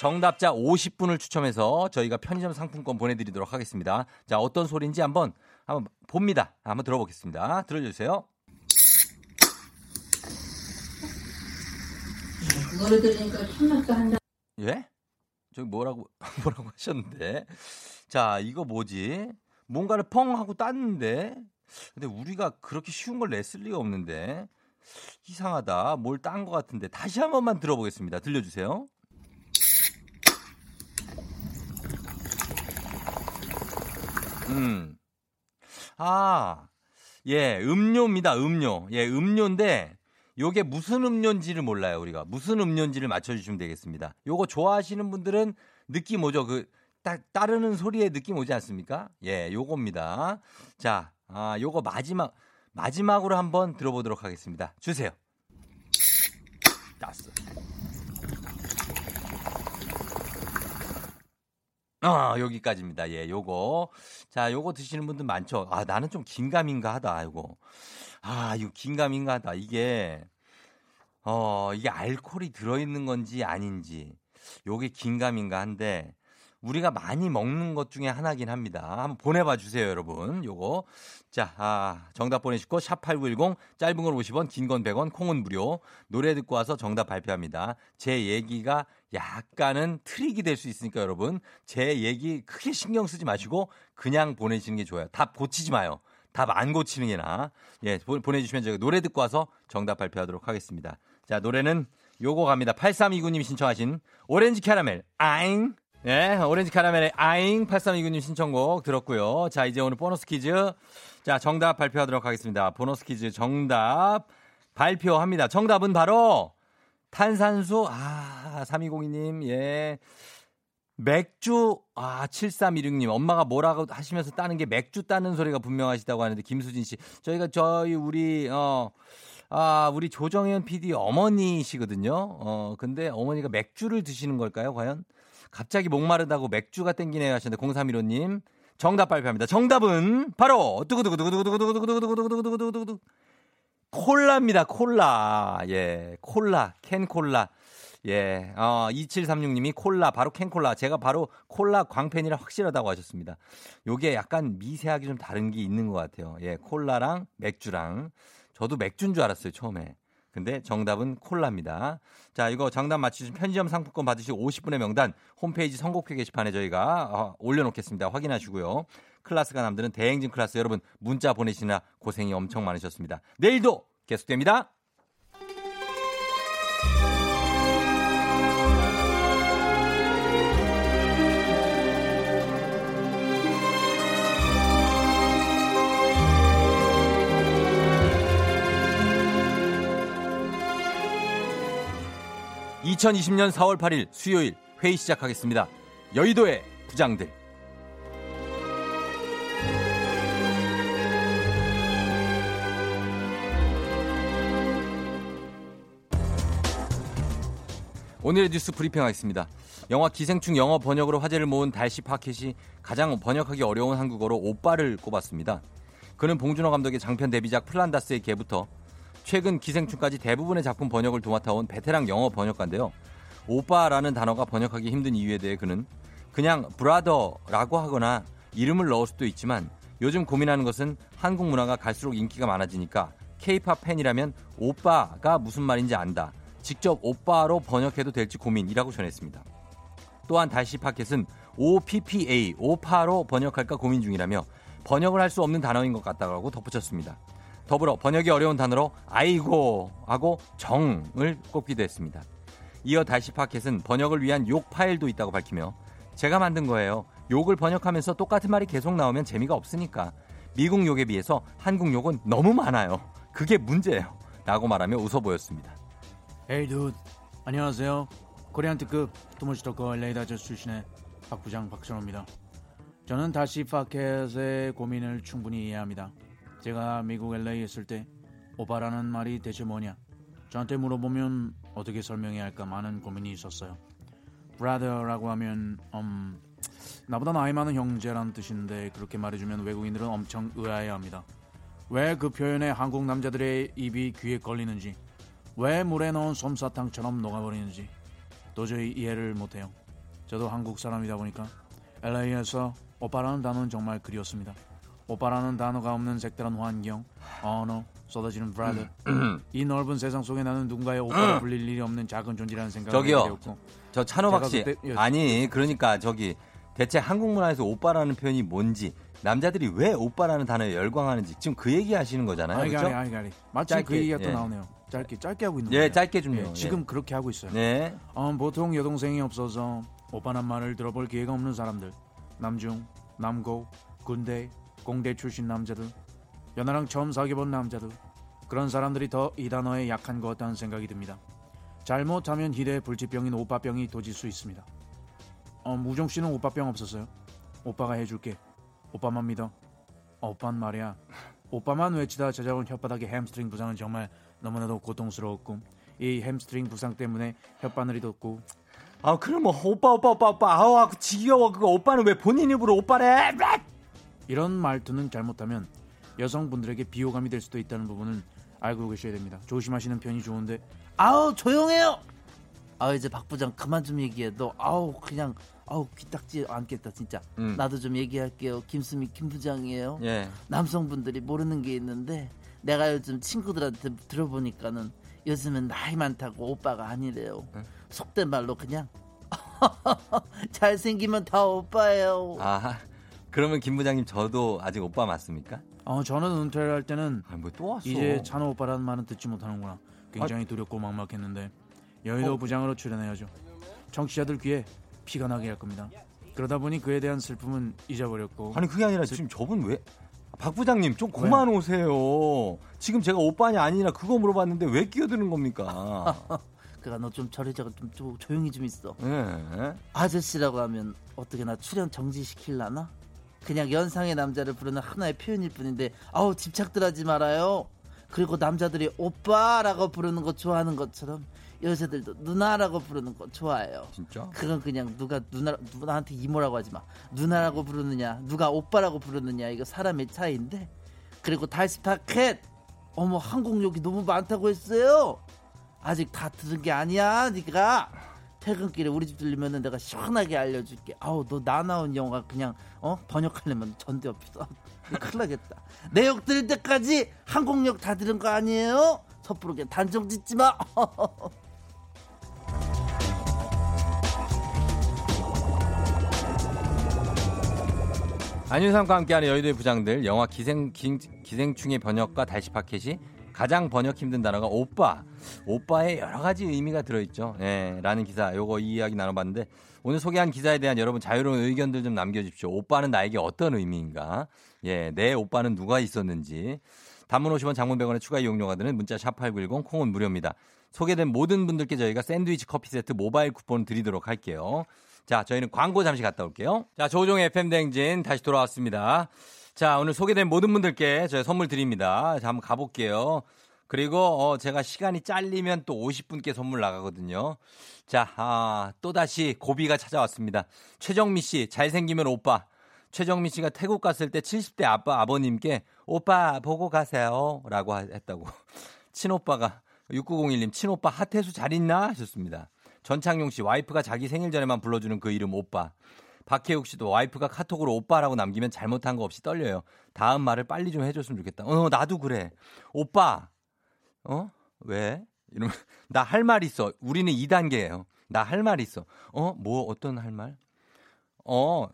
정답자 50분을 추첨해서 저희가 편의점 상품권 보내드리도록 하겠습니다. 자, 어떤 소리인지 한번, 한번 봅니다. 한번 들어보겠습니다. 들어주세요. 그거를 들으니까 신났다 한다. 예? 저기 뭐라고, 뭐라고 하셨는데. 자, 이거 뭐지? 뭔가를 펑 하고 땄는데. 근데 우리가 그렇게 쉬운 걸 냈을 리가 없는데. 이상하다. 뭘 딴 것 같은데. 다시 한 번만 들어보겠습니다. 들려주세요. 음. 아, 예, 음료입니다, 음료. 예, 음료인데, 요게 무슨 음료인지를 몰라요, 우리가. 무슨 음료인지를 맞춰주시면 되겠습니다. 요거 좋아하시는 분들은 느낌 오죠? 그, 따, 따르는 소리에 느낌 오지 않습니까? 예, 요겁니다. 자, 아, 요거 마지막, 마지막으로 한번 들어보도록 하겠습니다. 주세요. 땄어. 아, 여기까지입니다. 예, 요거. 자, 요거 드시는 분들 많죠? 아, 나는 좀 긴가민가 하다, 요거. 아, 이거 긴가민가 하다. 이게, 어, 이게 알코올이 들어 있는 건지 아닌지. 요게 긴가민가 한데, 우리가 많이 먹는 것 중에 하나긴 합니다. 한번 보내봐 주세요, 여러분. 요거. 자, 아, 정답 보내시고, 샵8910, 짧은 걸 50원, 긴 건 100원, 콩은 무료. 노래 듣고 와서 정답 발표합니다. 제 얘기가 약간은 트릭이 될 수 있으니까 여러분, 제 얘기 크게 신경 쓰지 마시고, 그냥 보내시는 게 좋아요. 답 고치지 마요. 답 안 고치는 게 나아. 예, 보- 보내주시면 제가 노래 듣고 와서 정답 발표하도록 하겠습니다. 자, 노래는 요거 갑니다. 8329님 신청하신 오렌지 캐러멜, 아잉. 네, 오렌지 카라멜의 아잉 8329님 신청곡 들었고요. 자, 이제 오늘 보너스 퀴즈. 자, 정답 발표하도록 하겠습니다. 보너스 퀴즈 정답 발표합니다. 정답은 바로 탄산수, 아, 3202님, 예. 맥주, 아, 7316님. 엄마가 뭐라고 하시면서 따는 게 맥주 따는 소리가 분명하시다고 하는데, 김수진 씨. 저희가 저희, 우리, 어, 아, 우리 조정현 PD 어머니시거든요. 어, 근데 어머니가 맥주를 드시는 걸까요, 과연? 갑자기 목마르다고 맥주가 땡기네요 하시는데 0315님 정답 발표합니다. 정답은 바로 두구두구두구두구두구두구두구두구두구두구두구두구 콜라입니다. 콜라. 예. 콜라. 캔 콜라. 예. 어, 2736님이 콜라 바로 캔 콜라. 제가 바로 콜라 광팬이라 확실하다고 하셨습니다. 요게 약간 미세하게 좀 다른 게 있는 것 같아요. 예. 콜라랑 맥주랑 저도 맥주인 줄 알았어요, 처음에. 근데 정답은 콜라입니다. 자, 이거 정답 맞히신 편의점 상품권 받으시고 50분의 명단 홈페이지 선곡표 게시판에 저희가 어, 올려놓겠습니다. 확인하시고요. 클라스가 남드는 대행진 클라스 여러분 문자 보내시나 고생이 엄청 많으셨습니다. 내일도 계속됩니다. (2020년 4월 8일) 수요일 회의 시작하겠습니다 여의도의 부장들 오늘의 뉴스 브리핑하겠습니다. 영화 기생충 영어 번역으로 화제를 모은 달시 파켓이 가장 번역하기 어려운 한국어로 오빠를 꼽았습니다. 그는 봉준호 감독의 장편 데뷔작 플란다스의 개부터 최근 기생충까지 대부분의 작품 번역을 도맡아온 베테랑 영어 번역가인데요. 오빠라는 단어가 번역하기 힘든 이유에 대해 그는 그냥 브라더라고 하거나 이름을 넣을 수도 있지만 요즘 고민하는 것은 한국 문화가 갈수록 인기가 많아지니까 케이팝 팬이라면 오빠가 무슨 말인지 안다. 직접 오빠로 번역해도 될지 고민이라고 전했습니다. 또한 달시 파켓은 OPPA, 오파로 번역할까 고민 중이라며 번역을 할 수 없는 단어인 것 같다고 덧붙였습니다. 더불어 번역이 어려운 단어로 아이고 하고 정을 꼽기도 했습니다. 이어 달시 파켓은 번역을 위한 욕 파일도 있다고 밝히며 제가 만든 거예요. 욕을 번역하면서 똑같은 말이 계속 나오면 재미가 없으니까 미국 욕에 비해서 한국 욕은 너무 많아요. 그게 문제예요. 라고 말하며 웃어 보였습니다. 에이 두 안녕하세요 코리안 특급 토모시토커 레이다저 출신의 박 부장 박선호입니다 저는 다시 파켓의 고민을 충분히 이해합니다 제가 미국 LA에 있을 때 오빠라는 말이 대체 뭐냐 저한테 물어보면 어떻게 설명해야 할까 많은 고민이 있었어요 brother라고 하면 음, 나보다 나이 많은 형제란 뜻인데 그렇게 말해주면 외국인들은 엄청 의아해합니다 왜 그 표현에 한국 남자들의 입이 귀에 걸리는지 왜 물에 넣은 솜사탕처럼 녹아버리는지 도저히 이해를 못해요. 저도 한국 사람이다 보니까 LA에서 오빠라는 단어는 정말 그리웠습니다. 오빠라는 단어가 없는 색다른 환경, 언어, 쏟아지는 brother. 이 넓은 세상 속에 나는 누군가의 오빠로 불릴 일이 없는 작은 존재라는 생각을 저기요. 저 찬호 박 씨 그때- 예. 아니 그러니까 저기 대체 한국 문화에서 오빠라는 표현이 뭔지 남자들이 왜 오빠라는 단어에 열광하는지 지금 그 얘기 하시는 거잖아요. 아이가리 그렇죠? 아이가리 마치 짧게, 그 얘기가 예. 또 나오네요. 짧게 짧게 하고 있는 예, 거예요. 짧게 좀요. 예, 예. 지금 그렇게 하고 있어요. 네. 어, 보통 여동생이 없어서 오빠란 말을 들어볼 기회가 없는 사람들 남중, 남고, 군대, 공대 출신 남자들 연하랑 처음 사귀어본 남자들 그런 사람들이 더 이 단어에 약한 것 같다는 생각이 듭니다. 잘못하면 희대의 불치병인 오빠병이 도질 수 있습니다. 어, 무종 씨는 오빠병 없었어요? 오빠가 해줄게. 오빠만 믿어. 어, 오빠는 말이야. 오빠만 외치다 찾아온 혓바닥에 햄스트링 부상은 정말 너무나도 고통스러웠고 이 햄스트링 부상 때문에 혓바늘이 돋고. 아 그럼 뭐 오빠 오빠 오빠 오빠 아우 아, 그 지겨워. 그거 오빠는 왜 본인 입으로 오빠래? 이런 말투는 잘못하면 여성분들에게 비호감이 될 수도 있다는 부분은 알고 계셔야 됩니다. 조심하시는 편이 좋은데 아우 조용해요. 아 이제 박 부장 그만 좀 얘기해. 너 아우 그냥 아우 귀 닦지 않겠다 진짜. 음. 나도 좀 얘기할게요. 김수미 김 부장이에요. 예. 남성분들이 모르는 게 있는데 내가 요즘 친구들한테 들어보니까는 요즘은 나이 많다고 오빠가 아니래요. 속된 말로 그냥 잘생기면 다 오빠예요. 아 그러면 김 부장님 저도 아직 오빠 맞습니까? 어, 저는 은퇴를 할 때는 아뭐 또 왔어? 이제 찬호 오빠라는 말은 듣지 못하는구나. 굉장히 두렵고 막막했는데 여의도 부장으로 출연해야죠. 청취자들 귀에 피가 나게 할 겁니다. 그러다 보니 그에 대한 슬픔은 잊어버렸고 아니 그게 아니라 지금 저분 왜? 박 부장님 좀 그만 오세요. 지금 제가 오빠냐 아니냐 그거 물어봤는데 왜 끼어드는 겁니까? 그가 너 좀 저리저리 좀, 좀 조용히 좀 있어. 예. 아저씨라고 하면 어떻게 나 출연 정지시킬라나? 그냥 연상의 남자를 부르는 하나의 표현일 뿐인데 아우 집착들 하지 말아요. 그리고 남자들이 오빠라고 부르는 거 좋아하는 것처럼 여자들도 누나라고 부르는 거 좋아해요. 진짜? 그건 그냥 누가 누나 누나한테 이모라고 하지 마. 누나라고 부르느냐, 누가 오빠라고 부르느냐 이거 사람의 차이인데. 그리고 달스 파켓. 어머 한국 욕이 너무 많다고 했어요. 아직 다 들은 게 아니야, 네가. 퇴근길에 우리 집 들리면은 내가 시원하게 알려줄게. 아우 너 나 나온 영화 그냥 어 번역하려면 전대 없어. 큰일 나겠다. 내욕 들을 때까지 한국 욕다 들은 거 아니에요? 섣부르게 단정 짓지 마. 안윤상과 함께하는 여의도의 부장들 영화 기생 기, 기생충의 번역과 달시 파켓이 가장 번역 힘든 단어가 오빠 오빠의 여러 가지 의미가 들어있죠 예, 라는 기사 요거 이 이야기 나눠봤는데 오늘 소개한 기사에 대한 여러분 자유로운 의견들 좀 남겨주십시오 오빠는 나에게 어떤 의미인가 예, 내 오빠는 누가 있었는지 단문 50원 장문 100원의 추가 이용료가 드는 문자 샵8910 콩은 무료입니다 소개된 모든 분들께 저희가 샌드위치 커피 세트 모바일 쿠폰 드리도록 할게요 자, 저희는 광고 잠시 갔다 올게요. 자, 조종의 FM댕진 다시 돌아왔습니다. 자, 오늘 소개된 모든 분들께 저희 선물 드립니다. 자, 한번 가볼게요. 그리고 어, 제가 시간이 잘리면 또 50분께 선물 나가거든요. 자, 아, 또다시 고비가 찾아왔습니다. 최정미 씨, 잘생기면 오빠. 최정미 씨가 태국 갔을 때 70대 아빠 아버님께 오빠 보고 가세요. 라고 했다고. 친오빠가 6901님 친오빠 하태수 잘 있나 하셨습니다. 전창용 씨 와이프가 자기 생일 전에만 불러주는 그 이름 오빠. 박혜욱 씨도 와이프가 카톡으로 오빠라고 남기면 잘못한 거 없이 떨려요. 다음 말을 빨리 좀 해줬으면 좋겠다. 어 나도 그래. 오빠. 어 왜? 이러면 나 할 말 있어. 우리는 2단계예요. 나 할 말 있어. 어 뭐 어떤 할 말? 어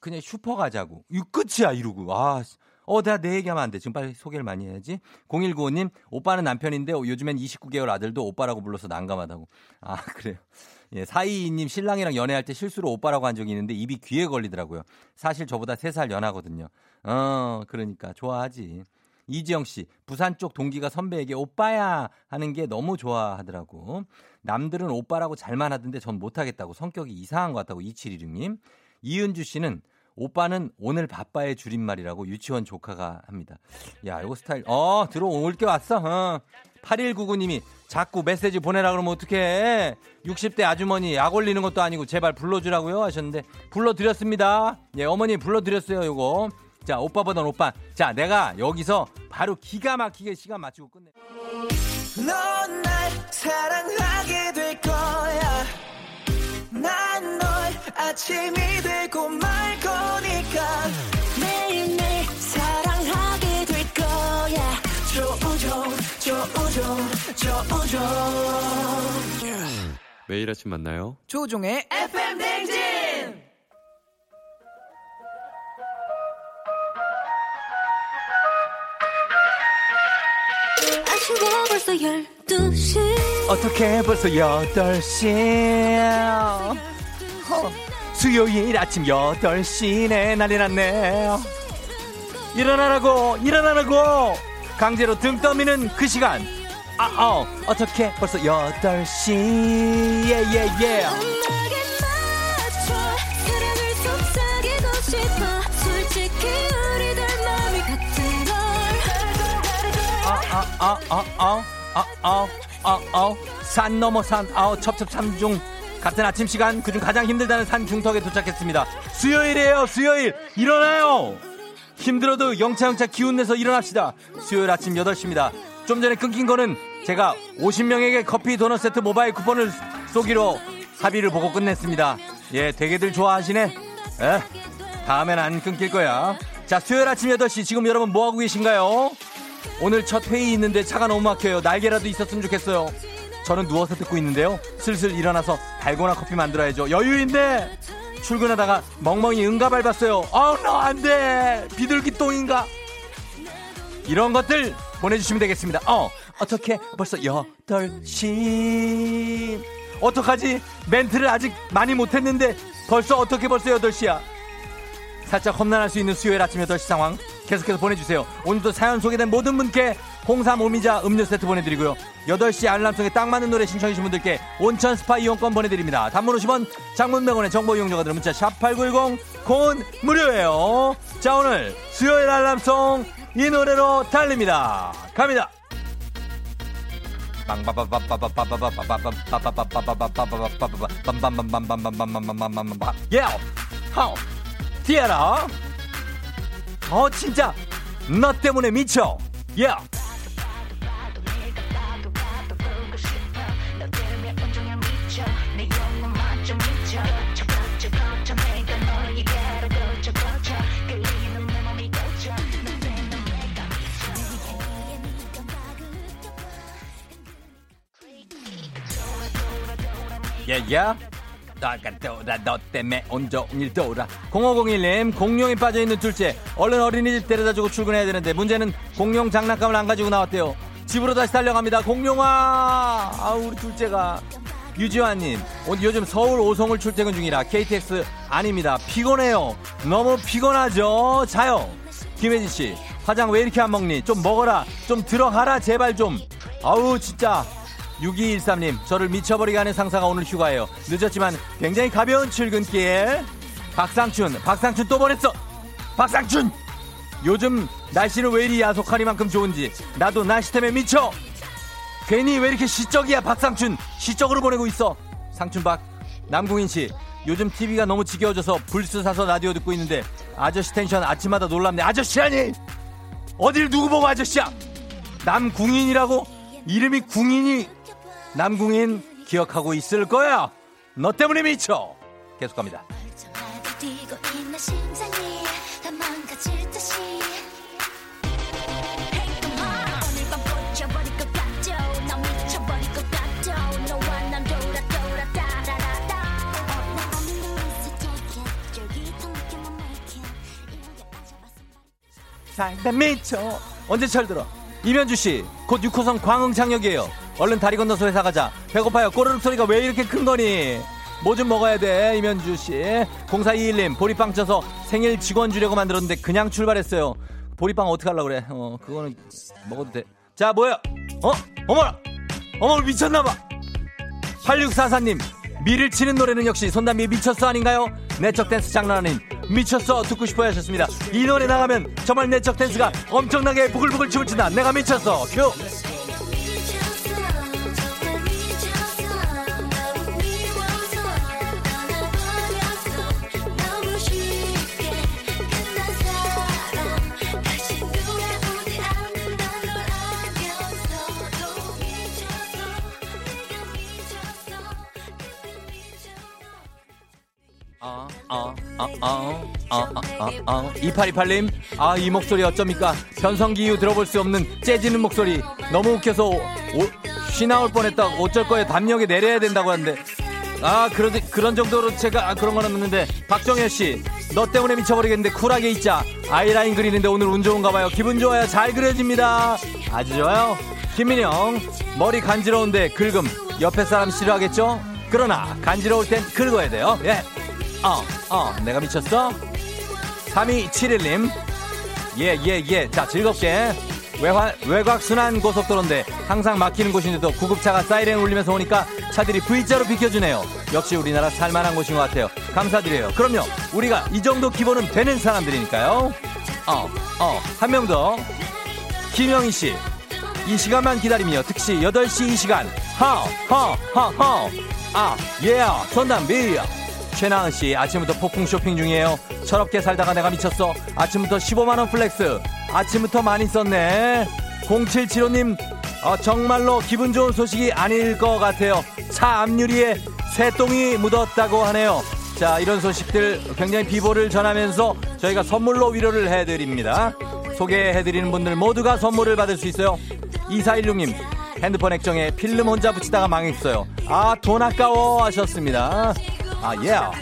그냥 슈퍼 가자고. 이 끝이야 이러고. 아 어, 내가 내 얘기하면 안 돼. 지금 빨리 소개를 많이 해야지. 0195님, 오빠는 남편인데 요즘엔 29개월 아들도 오빠라고 불러서 난감하다고. 아, 그래요. 예, 422님, 신랑이랑 연애할 때 실수로 오빠라고 한 적이 있는데 입이 귀에 걸리더라고요. 사실 저보다 3살 연하거든요. 어, 그러니까 좋아하지. 이지영 씨, 부산 쪽 동기가 선배에게 오빠야 하는 게 너무 좋아하더라고. 남들은 오빠라고 잘만 하던데 전 못하겠다고 성격이 이상한 것 같다고 2716님. 이은주 씨는 오빠는 오늘 바빠의 줄임말이라고 유치원 조카가 합니다. 야, 이거 스타일. 어, 들어올 게 왔어. 어. 8199님이 자꾸 메시지 보내라 그러면 어떡해. 60대 아주머니 약 올리는 것도 아니고 제발 불러주라고요 하셨는데 불러드렸습니다. 예, 어머니 불러드렸어요, 요거. 자, 오빠 보던 오빠. 자, 내가 여기서 바로 기가 막히게 시간 맞추고 끝내. 넌 날 사랑하게 될 거야. 난 널 아침이 되고 말 거니까. 매일매일 사랑하게 될 거야. 조우종, 조우종, 조우종. 매일 아침 만나요. 조종의 FM 댕진! 아쉬워 벌써 12시 어떻게 벌써 8시. 수요일 아침 8시네 난리 났네. 일어나라고, 일어나라고! 강제로 등 떠미는 그 시간. 아, 어, 어떻게 벌써 8시. 예, 예, 예. 음악에 아아아아아아산 넘어 산 아우 첩첩산중 같은 아침 시간 그중 가장 힘들다는 산 중턱에 도착했습니다 수요일이에요 수요일 일어나요 힘들어도 영차영차 기운내서 일어납시다 수요일 아침 8시입니다 좀 전에 끊긴 거는 제가 50명에게 커피 도넛 세트 모바일 쿠폰을 쏘기로 합의를 보고 끝냈습니다 예 되게들 좋아하시네 에 다음엔 안 끊길 거야 자 수요일 아침 8시 지금 여러분 뭐하고 계신가요 오늘 첫 회의 있는데 차가 너무 막혀요. 날개라도 있었으면 좋겠어요. 저는 누워서 듣고 있는데요. 슬슬 일어나서 달고나 커피 만들어야죠. 여유인데 출근하다가 멍멍이 응가 밟았어요. 아, 너안 돼. 비둘기 똥인가? 이런 것들 보내주시면 되겠습니다. 어, 어떻게 벌써 8시. 어떡하지? 멘트를 아직 많이 못했는데 벌써 어떻게 벌써 8시야? 살짝 험난할 수 있는 수요일 아침 8시 상황 계속해서 보내주세요. 오늘도 사연 소개된 모든 분께 홍삼 오미자 음료 세트 보내드리고요. 8시 알람송에 딱 맞는 노래 신청해주신 분들께 온천 스파 이용권 보내드립니다. 단문 50원, 장문 100원의 정보 이용료가 들은 문자 샵8910 콩은 무료예요. 자 오늘 수요일 알람송 이 노래로 달립니다. 갑니다. 예, 하우, 디에라 어 진짜 너 때문에 미쳐 야 yeah. Yeah, yeah. 돌아 너 때문에 온종일 돌아. 0501님 공룡이 빠져있는 둘째. 얼른 어린이집 데려다주고 출근해야 되는데 문제는 공룡 장난감을 안 가지고 나왔대요. 집으로 다시 달려갑니다. 공룡아! 아 우리 둘째가. 유지환님 오늘 요즘 서울 오송을 출퇴근 중이라 KTX 아닙니다. 피곤해요. 너무 피곤하죠? 자요. 김혜진씨 화장 왜 이렇게 안 먹니? 좀 먹어라. 좀 들어가라 제발 좀. 아우 진짜 6213님 저를 미쳐버리게 하는 상사가 오늘 휴가예요. 늦었지만 굉장히 가벼운 출근길 박상춘 박상춘 또 보냈어. 박상춘! 요즘 날씨는 왜 이리 야속하니만큼 좋은지 나도 날씨 때문에 미쳐. 괜히 왜 이렇게 시적이야 박상춘? 시적으로 보내고 있어. 상춘박 남궁인 씨 요즘 TV가 너무 지겨워져서 불스 사서 라디오 듣고 있는데 아저씨 텐션 아침마다 놀랍네. 아저씨 아니! 어딜 누구 보고 아저씨야? 남궁인이라고? 이름이 궁인이 남궁인 기억하고 있을 거야. 너 때문에 미쳐. 계속 갑니다. 살다 미쳐 언제 철들어? 이면주 씨곧 6호선 광흥창역이에요 얼른 다리 건너서 회사 가자. 배고파요. 꼬르륵 소리가 왜 이렇게 큰 거니? 뭐 좀 먹어야 돼 이면주 씨. 0421님 보리빵 쪄서 생일 직원 주려고 만들었는데 그냥 출발했어요. 보리빵 어떻게 하려고 그래? 어 그거는 먹어도 돼 자 뭐야 어? 어머나! 어머 미쳤나봐! 8644님 미를 치는 노래는 역시 손담비 미쳤어 아닌가요? 내적 댄스 장난 아닌 미쳤어 듣고 싶어 하셨습니다. 이 노래 나가면 정말 내적 댄스가 엄청나게 부글부글 춤을 춘다. 내가 미쳤어. 큐 2828님, 아, 이 목소리 어쩝니까? 변성기 이후 들어볼 수 없는 째지는 목소리. 너무 웃겨서 오, 쉬 나올 뻔했다. 어쩔 거에 담력에 내려야 된다고 하는데. 아, 그런, 그런 정도로 제가 아, 그런 건 없는데. 박정현 씨, 너 때문에 미쳐버리겠는데 쿨하게 있자. 아이라인 그리는데 오늘 운 좋은가 봐요. 기분 좋아요. 잘 그려집니다. 아주 좋아요. 김민영, 머리 간지러운데 긁음. 옆에 사람 싫어하겠죠? 그러나 간지러울 땐 긁어야 돼요. 예. 어, 어, 내가 미쳤어? 3271님. 예, 예, 예. 자, 즐겁게. 외화, 외곽순환 고속도로인데 항상 막히는 곳인데도 구급차가 사이렌 울리면서 오니까 차들이 V자로 비켜주네요. 역시 우리나라 살만한 곳인 것 같아요. 감사드려요. 그럼요. 우리가 이 정도 기본은 되는 사람들이니까요. 어, 어, 한 명 더. 김영희 씨. 이 시간만 기다리며 특시 8시 이 시간. 허, 허, 허, 허. 아, 예, 손담비. 최나은 씨 아침부터 폭풍 쇼핑 중이에요. 철없게 살다가 내가 미쳤어. 아침부터 15만 원 flex. 아침부터 많이 썼네. 0775님 어, 정말로 기분 좋은 소식이 아닐 것 같아요. 차 앞유리에 새똥이 묻었다고 하네요. 자 이런 소식들 굉장히 비보를 전하면서 저희가 선물로 위로를 해드립니다. 소개해드리는 분들 모두가 선물을 받을 수 있어요. 2416님 핸드폰 액정에 필름 혼자 붙이다가 망했어요. 아 돈 아까워 하셨습니다. 아 예. 미워서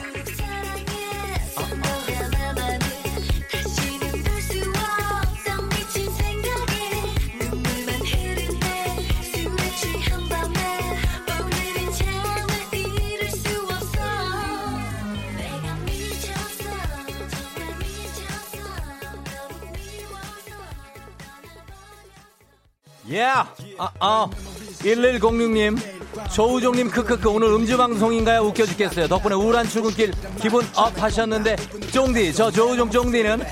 예. 아, 아. 1106님. 조우종님 크크크 오늘 음주 방송인가요? 웃겨 죽겠어요. 덕분에 우울한 출근길 기분 up 하셨는데 쫑디 저 조우종 쫑디는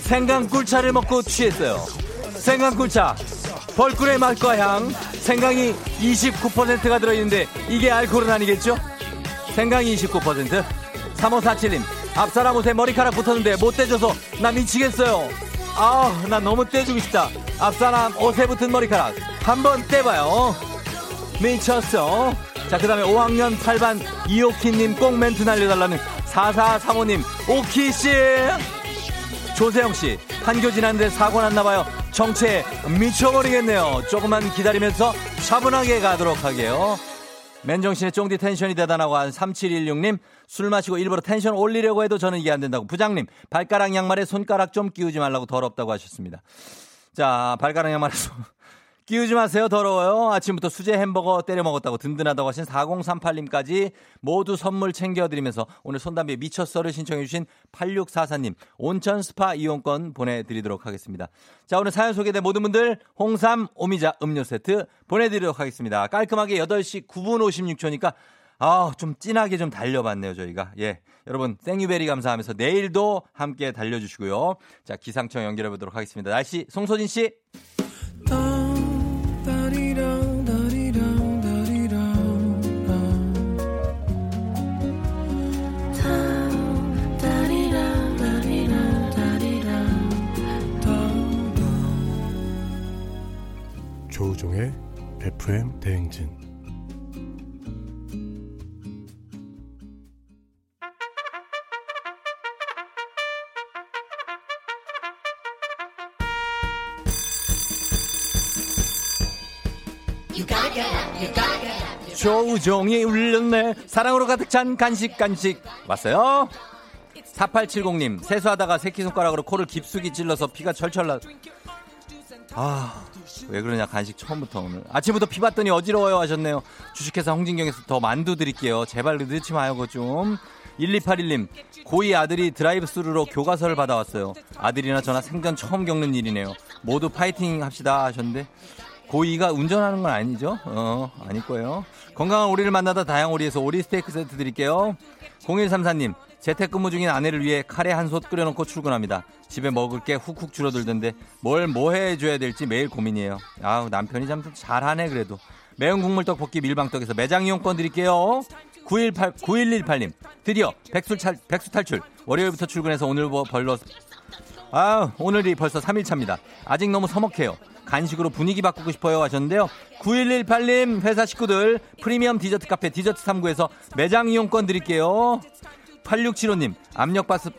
생강 꿀차를 먹고 취했어요. 생강 꿀차 벌꿀의 맛과 향 생강이 29%가 들어있는데 이게 알코올은 아니겠죠? 생강이 29% 3547님 앞사람 옷에 머리카락 붙었는데 못 떼줘서 나 미치겠어요 아나 너무 떼주고 싶다 앞사람 옷에 붙은 머리카락 한번 떼봐요 미쳤어 자 그 다음에 5학년 8반 이오키님 꼭 멘트 날려달라는 4435님 오키씨! 조세영씨 판교 지났는데 사고 났나봐요. 정체 미쳐버리겠네요. 조금만 기다리면서 차분하게 가도록 하게요. 맨정신에 쫑디 텐션이 대단하고 한 3716님 술 마시고 일부러 텐션 올리려고 해도 저는 이게 안 된다고. 부장님 발가락 양말에 손가락 좀 끼우지 말라고 더럽다고 하셨습니다. 자 발가락 양말에 손 끼우지 마세요 더러워요. 아침부터 수제 햄버거 때려 먹었다고 든든하다고 하신 4038님까지 모두 선물 챙겨드리면서 오늘 손담비에 미쳤어를 신청해 주신 8644님 온천 스파 이용권 보내드리도록 하겠습니다. 자 오늘 사연 소개된 모든 분들 홍삼 오미자 음료 세트 보내드리도록 하겠습니다. 깔끔하게 8시 9분 56초니까 아, 좀 진하게 좀 달려봤네요, 저희가. 예. 여러분, 생유베리 감사하면서 내일도 함께 달려주시고요. 자, 기상청 연결해 보도록 하겠습니다. 날씨, 송소진 씨. 조우종이 울렸네. 사랑으로 가득 찬 간식 간식. 왔어요? 4870님, 세수하다가 새끼손가락으로 코를 깊숙이 찔러서 피가 철철 나. 아, 왜 그러냐, 간식 처음부터 오늘. 아침부터 피 봤더니 어지러워요 하셨네요. 주식회사 홍진경에서 더 만두 드릴게요. 제발 늦지 마요, 좀. 1281님, 고2 아들이 드라이브 스루로 교과서를 받아왔어요. 아들이나 저나 생전 처음 겪는 일이네요. 모두 파이팅 합시다 하셨는데, 고2가 운전하는 건 아니죠? 어, 아닐 거예요. 건강한 오리를 만나다 다양오리에서 오리 스테이크 세트 드릴게요. 0134님, 재택근무 중인 아내를 위해 카레 한 솥 끓여놓고 출근합니다. 집에 먹을 게 훅훅 줄어들던데 뭘 뭐 해줘야 될지 매일 고민이에요. 아우, 남편이 참 잘하네, 그래도. 매운 국물 떡볶이 밀방떡에서 매장 이용권 드릴게요. 918, 9118님, 드디어 백수, 탈, 백수 탈출. 월요일부터 출근해서 오늘 뭐 벌러 아, 오늘이 벌써 3일차입니다. 아직 너무 서먹해요. 간식으로 분위기 바꾸고 싶어요 하셨는데요. 9118님 회사 식구들 프리미엄 디저트 카페 디저트 3구에서 매장 이용권 드릴게요. 8675님 압력밥솥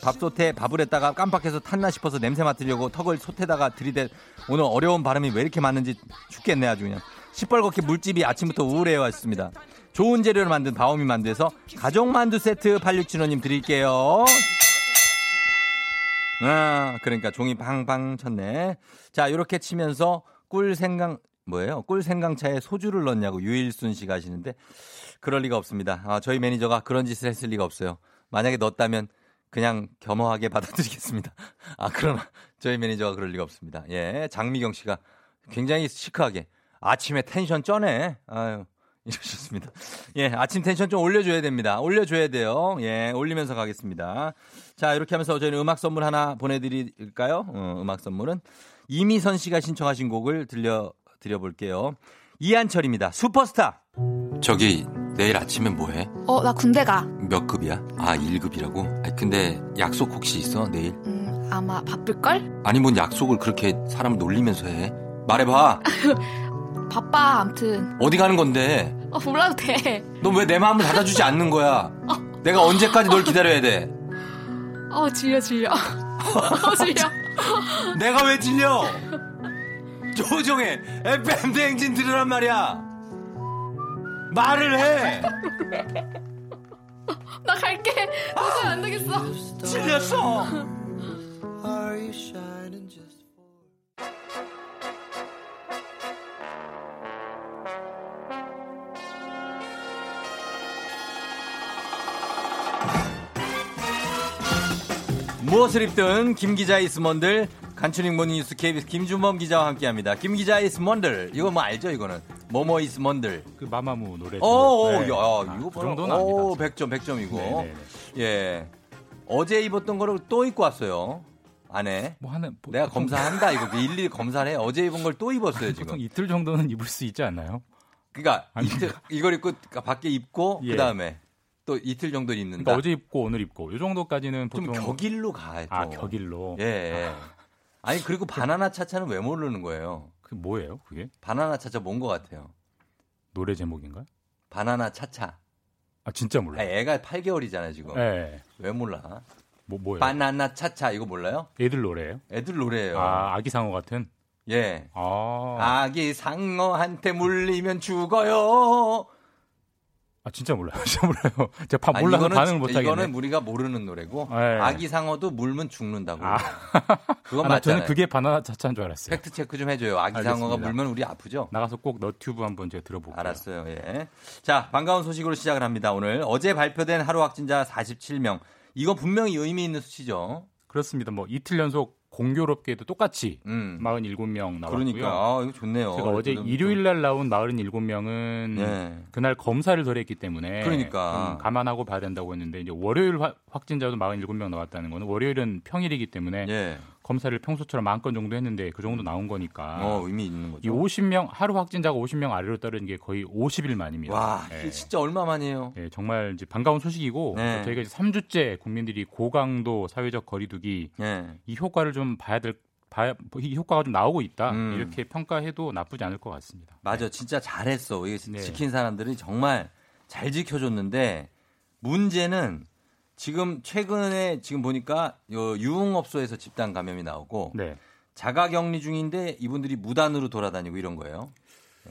밥솥에 밥을 했다가 깜빡해서 탔나 싶어서 냄새 맡으려고 턱을 솥에다가 들이대 오늘 어려운 발음이 왜 이렇게 많은지 죽겠네 아주 그냥 시뻘겋게 물집이 아침부터 우울해요 하셨습니다. 좋은 재료를 만든 바오미 만두에서 가족 만두 세트 8675님 드릴게요. 아, 그러니까 종이 팡팡 쳤네. 자, 요렇게 치면서 꿀 생강, 뭐예요? 꿀 생강차에 소주를 넣냐고 유일순 씨가 하시는데, 그럴 리가 없습니다. 아, 저희 매니저가 그런 짓을 했을 리가 없어요. 만약에 넣었다면 그냥 겸허하게 받아들이겠습니다. 아, 그러나 저희 매니저가 그럴 리가 없습니다. 예, 장미경 씨가 굉장히 시크하게 아침에 텐션 쩌네. 아유. 이러셨습니다. 예, 아침 텐션 좀 올려줘야 됩니다. 올려줘야 돼요. 예, 올리면서 가겠습니다. 자, 이렇게 하면서 저희는 음악 선물 하나 보내드릴까요? 어, 음악 선물은 이미선 씨가 신청하신 곡을 들려, 드려볼게요. 이한철입니다. 슈퍼스타! 저기, 내일 아침에 뭐 해? 어, 나 군대 가. 몇 급이야? 아, 1급이라고? 아, 근데 약속 혹시 있어, 내일? 음, 아마 바쁠 걸? 아니, 뭔 약속을 그렇게 사람을 놀리면서 해? 말해봐. 바빠, 암튼. 어디 가는 건데? 어, 몰라도 돼. 너 왜 내 마음을 받아주지 않는 거야? 내가 언제까지 널 기다려야 돼? 어, 질려, 질려. 어, 질려. 내가 왜 질려? 조종의 FM 대행진 들으란 말이야. 말을 해. 나 갈게. 도저히 안 되겠어. 질렸어. 무엇을 입든 김 기자 있으먼들 간추린 모닝뉴스 KBS 김준범 기자와 함께합니다. 김 기자 있으먼들 이거 뭐 알죠 이거는 뭐뭐 있으먼들 그 마마무 노래. 오, 네. 야, 아, 이거 그 정도는 오, 아니다. 100점, 100점이고. 네네네. 예. 어제 입었던 거를 또 입고 왔어요. 안에. 뭐 하는 보- 내가 보통- 검사한다. 이거 일일이 검사를 해. 어제 입은 걸 또 입었어요, 지금. 보통 이틀 정도는 입을 수 있지 않나요? 그러니까 이틀, 이걸 입고 밖에 입고 예. 그 다음에 또 이틀 정도 입는다. 그러니까 어제 입고 오늘 입고 이 정도까지는 좀 보통 격일로 가요. 또. 아 격일로. 예. 예. 아 니 그리고 바나나 차차는 왜 모르는 거예요? 그 뭐예요? 그게 바나나 차차 뭔 것 같아요? 노래 제목인가요? 바나나 차차. 아 진짜 아, 몰라요. 애가 8개월이잖아요 지금. 예. 왜 몰라? 뭐 뭐예요? 바나나 차차 이거 몰라요? 애들 노래예요? 애들 노래예요. 아 아기 상어 같은. 예. 아. 아기 상어한테 물리면 죽어요. 아 진짜 몰라요. 진짜 몰라요. 제가 바, 아니, 몰라서 이거는 반응을 진- 못 하겠네. 이거는 우리가 모르는 노래고 네. 아기 상어도 물면 죽는다고. 아. 그건 아, 나 맞잖아요. 저는 그게 바나나 차차인 줄 알았어요. 팩트 체크 좀 해줘요. 아기 상어가 알겠습니다. 물면 우리 아프죠? 나가서 꼭 너튜브 한번 제가 들어볼게요. 알았어요. 예. 자, 반가운 소식으로 시작을 합니다. 오늘 어제 발표된 하루 확진자 47명. 이거 분명히 의미 있는 수치죠. 그렇습니다. 뭐 이틀 연속 공교롭게도 똑같이 음. 47명 나왔고요. 그러니까 아, 이거 좋네요. 제가 어제 일요일 날 나온 47명은 네. 그날 검사를 덜 했기 때문에 그러니까. 좀 감안하고 봐야 된다고 했는데 이제 월요일 화- 확진자도 47명 나왔다는 거는 월요일은 평일이기 때문에 예. 검사를 평소처럼 만 건 정도 했는데 그 정도 나온 거니까 어, 의미 있는 이 거죠. 50명 하루 확진자가 50명 아래로 떨어진 게 거의 50일 만입니다. 와, 예. 이게 진짜 얼마 만이에요. 예, 정말 이제 반가운 소식이고 네. 저희가 이제 3주째 국민들이 고강도 사회적 거리두기 예. 이 효과를 좀 봐야 될 봐야 이 효과가 좀 나오고 있다 음. 이렇게 평가해도 나쁘지 않을 것 같습니다. 맞아. 진짜 잘했어. 이게 네. 지킨 사람들이 정말 잘 지켜줬는데 문제는 지금 최근에 지금 보니까 요 유흥업소에서 집단 감염이 나오고 네. 자가 격리 중인데 이분들이 무단으로 돌아다니고 이런 거예요.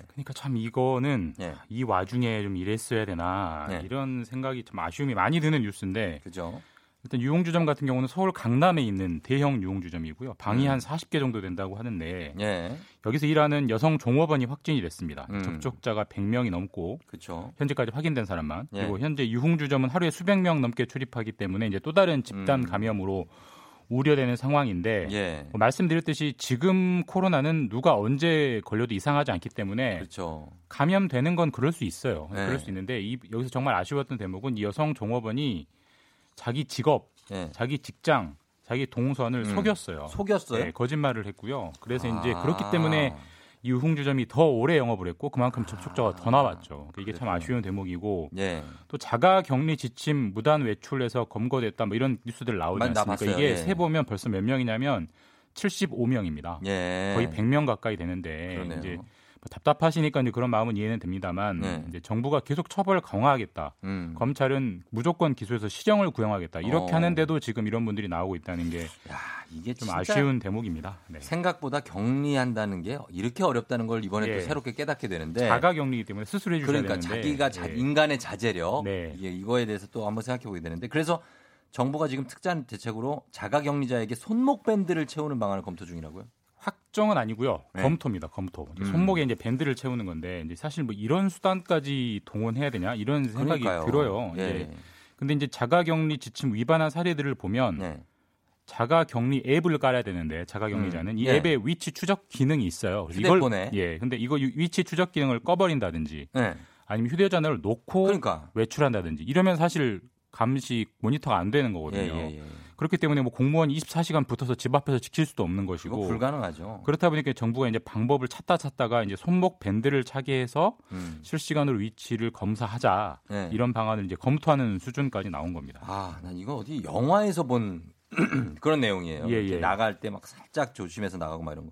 그러니까 참 이거는 예. 이 와중에 좀 이랬어야 되나 네. 이런 생각이 좀 아쉬움이 많이 드는 뉴스인데 그죠? 일단 유흥주점 같은 경우는 서울 강남에 있는 대형 유흥주점이고요. 방이 음. 한 40개 정도 된다고 하는데 예. 여기서 일하는 여성 종업원이 확진이 됐습니다. 음. 접촉자가 100명이 넘고 그렇죠. 현재까지 확인된 사람만 예. 그리고 현재 유흥주점은 하루에 수백 명 넘게 출입하기 때문에 이제 또 다른 집단 음. 감염으로 우려되는 상황인데 예. 뭐 말씀드렸듯이 지금 코로나는 누가 언제 걸려도 이상하지 않기 때문에 그렇죠. 감염되는 건 그럴 수 있어요. 네. 그럴 수 있는데 이, 여기서 정말 아쉬웠던 대목은 이 여성 종업원이 자기 직업, 예. 자기 직장, 자기 동선을 음. 속였어요. 속였어요? 네, 거짓말을 했고요. 그래서 이제 아. 그렇기 때문에 이 유흥주점이 더 오래 영업을 했고 그만큼 접촉자가 더 나왔죠. 이게 참 그랬구나. 아쉬운 대목이고 예. 또 자가 격리 지침 무단 외출해서 검거됐다 뭐 이런 뉴스들 나오지 나 않습니까? 이게 예. 세 보면 벌써 몇 명이냐면 75명입니다. 예. 거의 100명 가까이 되는데 그러네요. 이제 뭐 답답하시니까 이제 그런 마음은 이해는 됩니다만 네. 이제 정부가 계속 처벌 강화하겠다. 음. 검찰은 무조건 기소해서 실형을 구형하겠다. 이렇게 어. 하는데도 지금 이런 분들이 나오고 있다는 게좀 야, 이게 진짜 아쉬운 대목입니다. 네. 생각보다 격리한다는 게 이렇게 어렵다는 걸 이번에 예. 또 새롭게 깨닫게 되는데 자가 격리이기 때문에 스스로 해주셔야 그러니까 되는데 자기가 자, 예. 인간의 자제력 네. 이게 이거에 대해서 또 한번 생각해 보게 되는데 그래서 정부가 지금 특단 대책으로 자가격리자에게 손목 밴드를 채우는 방안을 검토 중이라고요. 확정은 아니고요. 네. 검토입니다. 검토. 이제 음. 손목에 이제 밴드를 채우는 건데 이제 사실 뭐 이런 수단까지 동원해야 되냐 이런 생각이 그러니까요. 들어요. 예. 예. 근데 이제 자가격리 지침 위반한 사례들을 보면 네. 자가격리 앱을 깔아야 되는데 자가격리자는 음. 이 예. 앱에 위치 추적 기능이 있어요. 휴대폰에. 이걸 예. 근데 이거 유- 위치 추적 기능을 꺼버린다든지 네. 아니면 휴대전화를 놓고 그러니까 외출한다든지 이러면 사실 감시 모니터가 안 되는 예, 거거든요. 예, 예. 그렇기 때문에 뭐 공무원 24시간 붙어서 집 앞에서 지킬 수도 없는 것이고 불가능하죠. 그렇다 보니까 정부가 이제 방법을 찾다 찾다가 이제 손목 밴드를 차게 해서 음. 실시간으로 위치를 검사하자 네. 이런 방안을 이제 검토하는 수준까지 나온 겁니다. 아, 난 이거 어디 영화에서 본 그런 내용이에요. 예, 예. 나갈 때 막 살짝 조심해서 나가고 막 이런 거.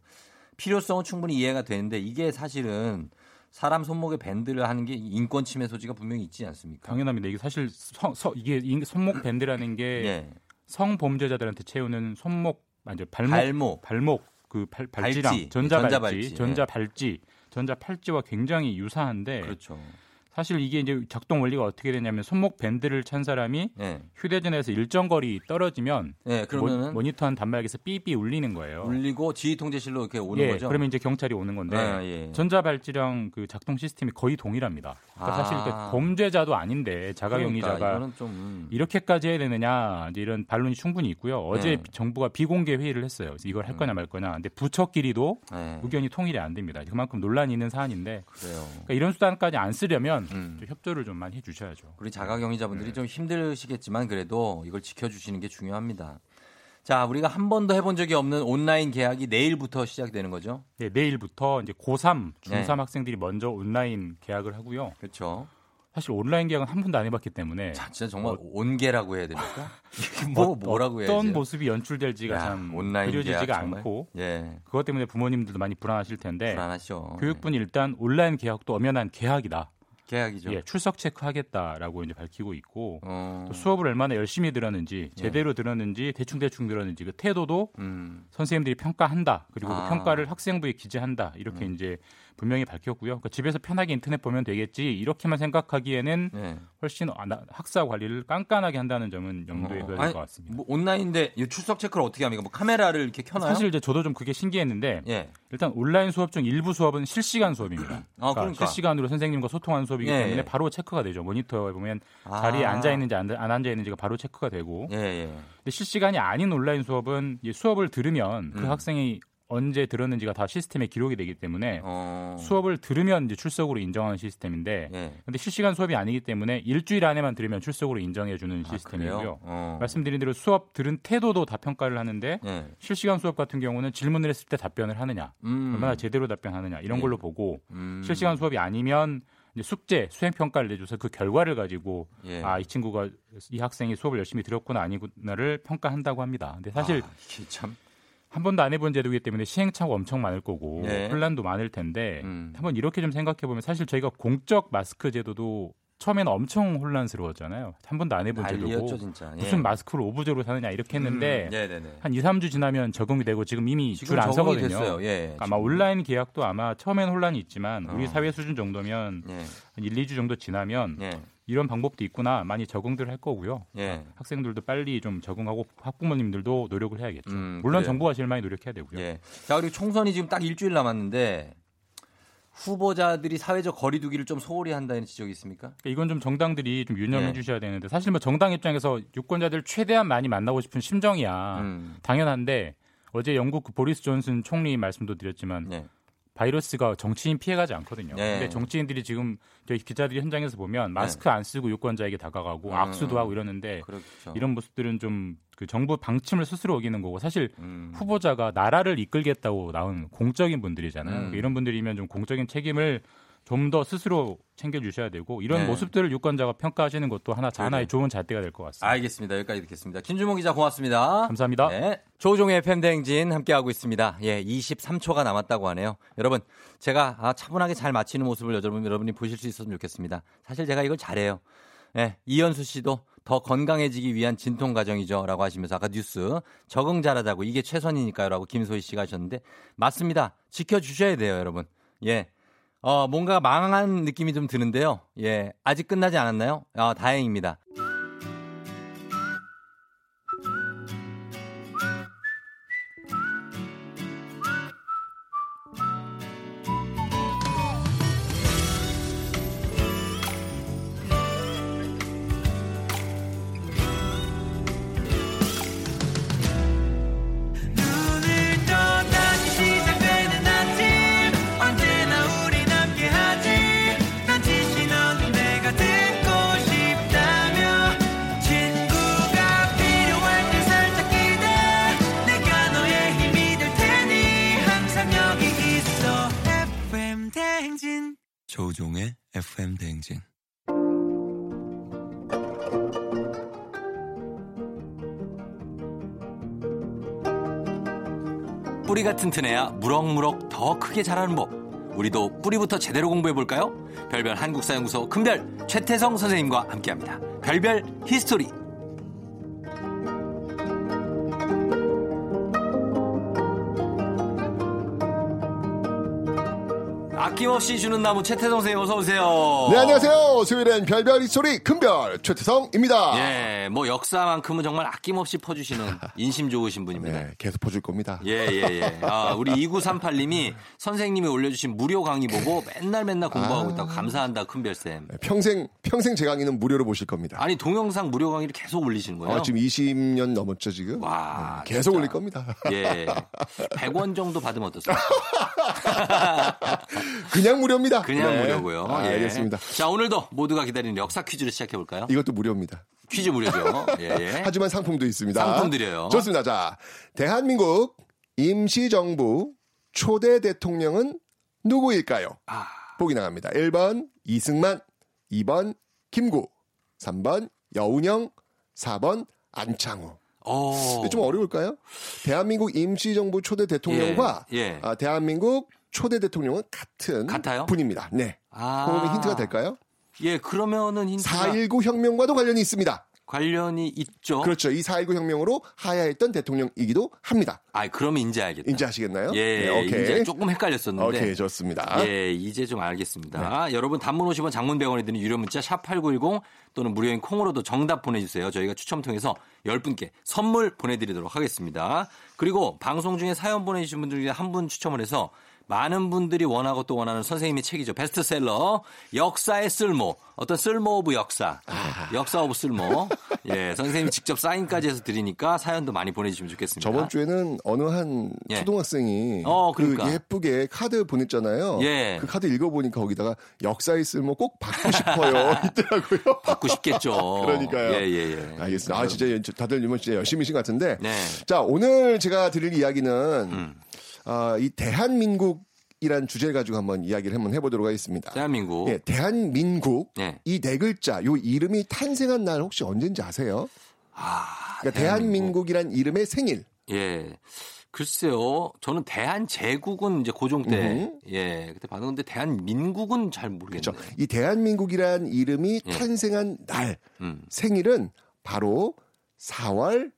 필요성은 충분히 이해가 되는데 이게 사실은 사람 손목에 밴드를 하는 게 인권 침해 소지가 분명히 있지 않습니까? 당연합니다. 이게 사실 성, 서- 이게 이 손목 밴드라는 게 예. 성범죄자들한테 채우는 손목 아니 발목 발목. 발목 그 발, 발찌랑 발찌, 전자 전자 발찌, 발찌, 전자 예. 발찌, 전자 팔찌와 굉장히 유사한데 그렇죠. 사실 이게 이제 작동 원리가 어떻게 되냐면 손목 밴드를 찬 사람이 예. 휴대전화에서 일정 거리 떨어지면 예, 그러면은 모니터한 단말기에서 삐삐 울리는 거예요. 울리고 지휘 통제실로 이렇게 오는 예, 거죠. 그러면 이제 경찰이 오는 건데 아, 예. 전자 발찌랑 그 작동 시스템이 거의 동일합니다. 그러니까 아. 사실 그 범죄자도 아닌데 자가격리자가 그러니까 좀 음. 이렇게까지 해야 되느냐 이제 이런 반론이 충분히 있고요. 어제 네. 정부가 비공개 회의를 했어요. 그래서 이걸 할 거냐 말 거냐. 근데 부처끼리도 네, 의견이 통일이 안 됩니다. 그만큼 논란이 있는 사안인데. 그러니까 이런 수단까지 안 쓰려면 음. 좀 협조를 좀 많이 해주셔야죠. 우리 자가격리자분들이 네. 좀 힘드시겠지만 그래도 이걸 지켜주시는 게 중요합니다. 자, 우리가 한 번도 해본 적이 없는 온라인 계약이 내일부터 시작되는 거죠. 네, 내일부터 이제 고3, 중3 네. 학생들이 먼저 온라인 계약을 하고요. 그렇죠. 사실 온라인 계약은 한 번도 안 해봤기 때문에 자, 진짜 정말 온계라고 해야 됩니까? 뭐 뭐라고 해야지? 어떤 모습이 연출될지가 야, 참 온라인 그려지지가 계약? 않고 예, 그것 때문에 부모님들도 많이 불안하실 텐데 불안하죠. 교육부는 일단 온라인 계약도 엄연한 계약이다. 계약이죠. 예, 출석 체크하겠다라고 이제 밝히고 있고 어, 또 수업을 얼마나 열심히 들었는지 제대로 들었는지 대충 대충 들었는지 그 태도도 음, 선생님들이 평가한다 그리고 아. 그 평가를 학생부에 기재한다 이렇게 음. 이제 분명히 밝혔고요. 그러니까 집에서 편하게 인터넷 보면 되겠지 이렇게만 생각하기에는 네. 훨씬 아, 나- 학사 관리를 깐깐하게 한다는 점은 염두에 어, 둬야 아니, 될것 같습니다. 뭐 온라인인데 이 출석 체크를 어떻게 합니까? 뭐 카메라를 이렇게 켜나요? 사실 이제 저도 좀 그게 신기했는데 예. 일단 온라인 수업 중 일부 수업은 실시간 수업입니다. 아, 그러니까. 실시간으로 선생님과 소통하는 수업이기 예, 때문에 예. 바로 체크가 되죠. 모니터에 보면 아. 자리에 앉아 있는지 안, 안 앉아 있는지가 바로 체크가 되고. 예, 예. 근데 실시간이 아닌 온라인 수업은 이 수업을 들으면 그 음. 학생이 언제 들었는지가 다 시스템에 기록이 되기 때문에 어. 수업을 들으면 이제 출석으로 인정하는 시스템인데 예. 근데 실시간 수업이 아니기 때문에 일주일 안에만 들으면 출석으로 인정해 주는 아, 시스템이고요. 어. 말씀드린 대로 수업 들은 태도도 다 평가를 하는데 예. 실시간 수업 같은 경우는 질문을 했을 때 답변을 하느냐, 음. 얼마나 제대로 답변하느냐 이런 예. 걸로 보고 음. 실시간 수업이 아니면 숙제, 수행 평가를 내줘서 그 결과를 가지고 예. 아이 친구가 이 학생이 수업을 열심히 들었구나 아니구나를 평가한다고 합니다. 근데 사실 아, 참 한 번도 안 해본 제도이기 때문에 시행착오 엄청 많을 거고 예. 혼란도 많을 텐데 음. 한번 이렇게 좀 생각해 보면 사실 저희가 공적 마스크 제도도 처음에는 엄청 혼란스러웠잖아요. 한 번도 안 해본 제도고. 예. 무슨 마스크를 오브제로 사느냐 이렇게 했는데 음. 한 2, 3주 지나면 적용이 되고 지금 이미 줄안 적응이 서거든요. 됐어요. 예. 그러니까 아마 온라인 계약도 아마 처음엔 혼란이 있지만 우리 어. 사회 수준 정도면 예. 한 1, 2주 정도 지나면 예. 이런 방법도 있구나 많이 적응들 할 거고요. 예. 학생들도 빨리 좀 적응하고 학부모님들도 노력을 해야겠죠. 음, 물론 그래요. 정부가 제일 많이 노력해야 되고요. 예. 자, 그리고 총선이 지금 딱 일주일 남았는데 후보자들이 사회적 거리두기를 좀 소홀히 한다는 지적이 있습니까? 그러니까 이건 좀 정당들이 좀 유념해 네. 주셔야 되는데 사실 뭐 정당 입장에서 유권자들 최대한 많이 만나고 싶은 심정이야 음. 당연한데 어제 영국 그 보리스 존슨 총리 말씀도 드렸지만 네. 바이러스가 정치인 피해가지 않거든요. 네. 근데 정치인들이 지금 저희 기자들이 현장에서 보면 마스크 안 쓰고 유권자에게 다가가고 음. 악수도 하고 이러는데 그렇죠. 이런 모습들은 좀 그 정부 방침을 스스로 어기는 거고 사실 음. 후보자가 나라를 이끌겠다고 나온 공적인 분들이잖아요. 음. 그러니까 이런 분들이면 좀 공적인 책임을 좀 더 스스로 챙겨주셔야 되고 이런 네. 모습들을 유권자가 평가하시는 것도 하나. 하나의 좋은 잣대가 될 것 같습니다. 알겠습니다. 여기까지 듣겠습니다. 김주모 기자 고맙습니다. 감사합니다. 네. 조종의 팬댕진 함께하고 있습니다. 예, 23초가 남았다고 하네요. 여러분, 제가 아, 차분하게 잘 마치는 모습을 여러분, 여러분이 보실 수 있었으면 좋겠습니다. 사실 제가 이걸 잘해요. 예, 이현수 씨도 더 건강해지기 위한 진통 과정이죠. 라고 하시면서 아까 뉴스 적응 잘하자고 이게 최선이니까요. 라고 김소희 씨가 하셨는데 맞습니다. 지켜주셔야 돼요, 여러분. 예. 어, 뭔가 망한 느낌이 좀 드는데요. 예. 아직 끝나지 않았나요? 아, 다행입니다. 튼튼해야 무럭무럭 더 크게 자라는 법. 우리도 뿌리부터 제대로 공부해 볼까요? 별별 한국사연구소 큰별 최태성 선생님과 함께합니다. 별별 히스토리. 아낌없이 주는 나무 최태성 선생님 어서 오세요. 네, 안녕하세요. 수요일엔 별별 히스토리 큰별 최태성입니다. 예, 뭐 역사만큼은 정말 아낌없이 퍼주시는 인심 좋으신 분입니다. 네, 계속 퍼줄 겁니다. 예, 예, 예. 아, 우리 2938님이 선생님이 올려주신 무료 강의 보고 맨날 맨날 공부하고 아. 있다고 감사한다, 큰별 쌤. 평생 평생 제 강의는 무료로 보실 겁니다. 아니, 동영상 무료 강의를 계속 올리시는 거예요? 어, 지금 20년 넘었죠 지금. 와, 네, 계속 올릴 겁니다. 예. 100원 정도 받으면 어떻습니까? 그냥 무료입니다. 그냥 네. 무료고요. 아, 예. 알겠습니다. 자, 오늘도 모두가 기다리는 역사 퀴즈를 시작해 볼까요? 이것도 무료입니다. 퀴즈 무료죠. 예, 예. 하지만 상품도 있습니다. 상품 드려요. 좋습니다. 자, 대한민국 임시정부 초대 대통령은 누구일까요? 아. 보기 나갑니다. 1번 이승만, 2번 김구, 3번 여운형, 4번 안창호. 어. 이게 좀 어려울까요? 대한민국 임시정부 초대 대통령과 예, 예. 아, 대한민국 초대 대통령은 같은 같아요? 분입니다. 네. 아. 그러면 힌트가 될까요? 예, 그러면은 힌트가 4.19 혁명과도 관련이 있습니다. 관련이 있죠. 그렇죠. 이 4.19 혁명으로 하야했던 대통령이기도 합니다. 아, 그러면 이제 알겠다. 이제 아시겠나요? 예, 네, 오케이. 이제 조금 헷갈렸었는데. 오케이, 좋습니다. 예, 이제 좀 알겠습니다. 여러분 단문 50원 장문 100원이 드는 유료 문자 샵 8910 또는 무료인 콩으로도 정답 보내주세요. 저희가 추첨 통해서 10분께 선물 보내드리도록 하겠습니다. 그리고 방송 중에 사연 보내주신 분들 중에 한 분 추첨을 해서 많은 분들이 원하고 또 원하는 선생님의 책이죠. 베스트셀러 역사의 쓸모 어떤 쓸모 of 역사 역사 of 쓸모 예 선생님이 직접 사인까지 해서 드리니까 사연도 많이 보내주시면 좋겠습니다. 저번 주에는 어느 한 예. 초등학생이 어, 그 그러니까. 예쁘게 카드 보냈잖아요. 예. 그 카드 읽어보니까 거기다가 역사의 쓸모 꼭 받고 싶어요. 있더라고요. 받고 싶겠죠. 그러니까요. 예, 예, 예. 알겠습니다. 아, 진짜 다들 이번 진짜 열심히신 것 같은데. 네. 자, 오늘 제가 드릴 이야기는 음. 아, 이 대한민국 이란 주제를 가지고 한번 이야기를 한번 해보도록 하겠습니다. 대한민국. 예, 대한민국 네. 이네 글자 요 이름이 탄생한 날 혹시 언제인지 아세요? 아, 그러니까 대한민국 이란 이름의 생일. 예. 글쎄요. 저는 대한제국은 이제 고종 때, 음. 예, 그때 봤는데 대한민국은 잘 모르겠네요. 그렇죠. 이 대한민국이란 이름이 예. 탄생한 날 음. 생일은 바로 4월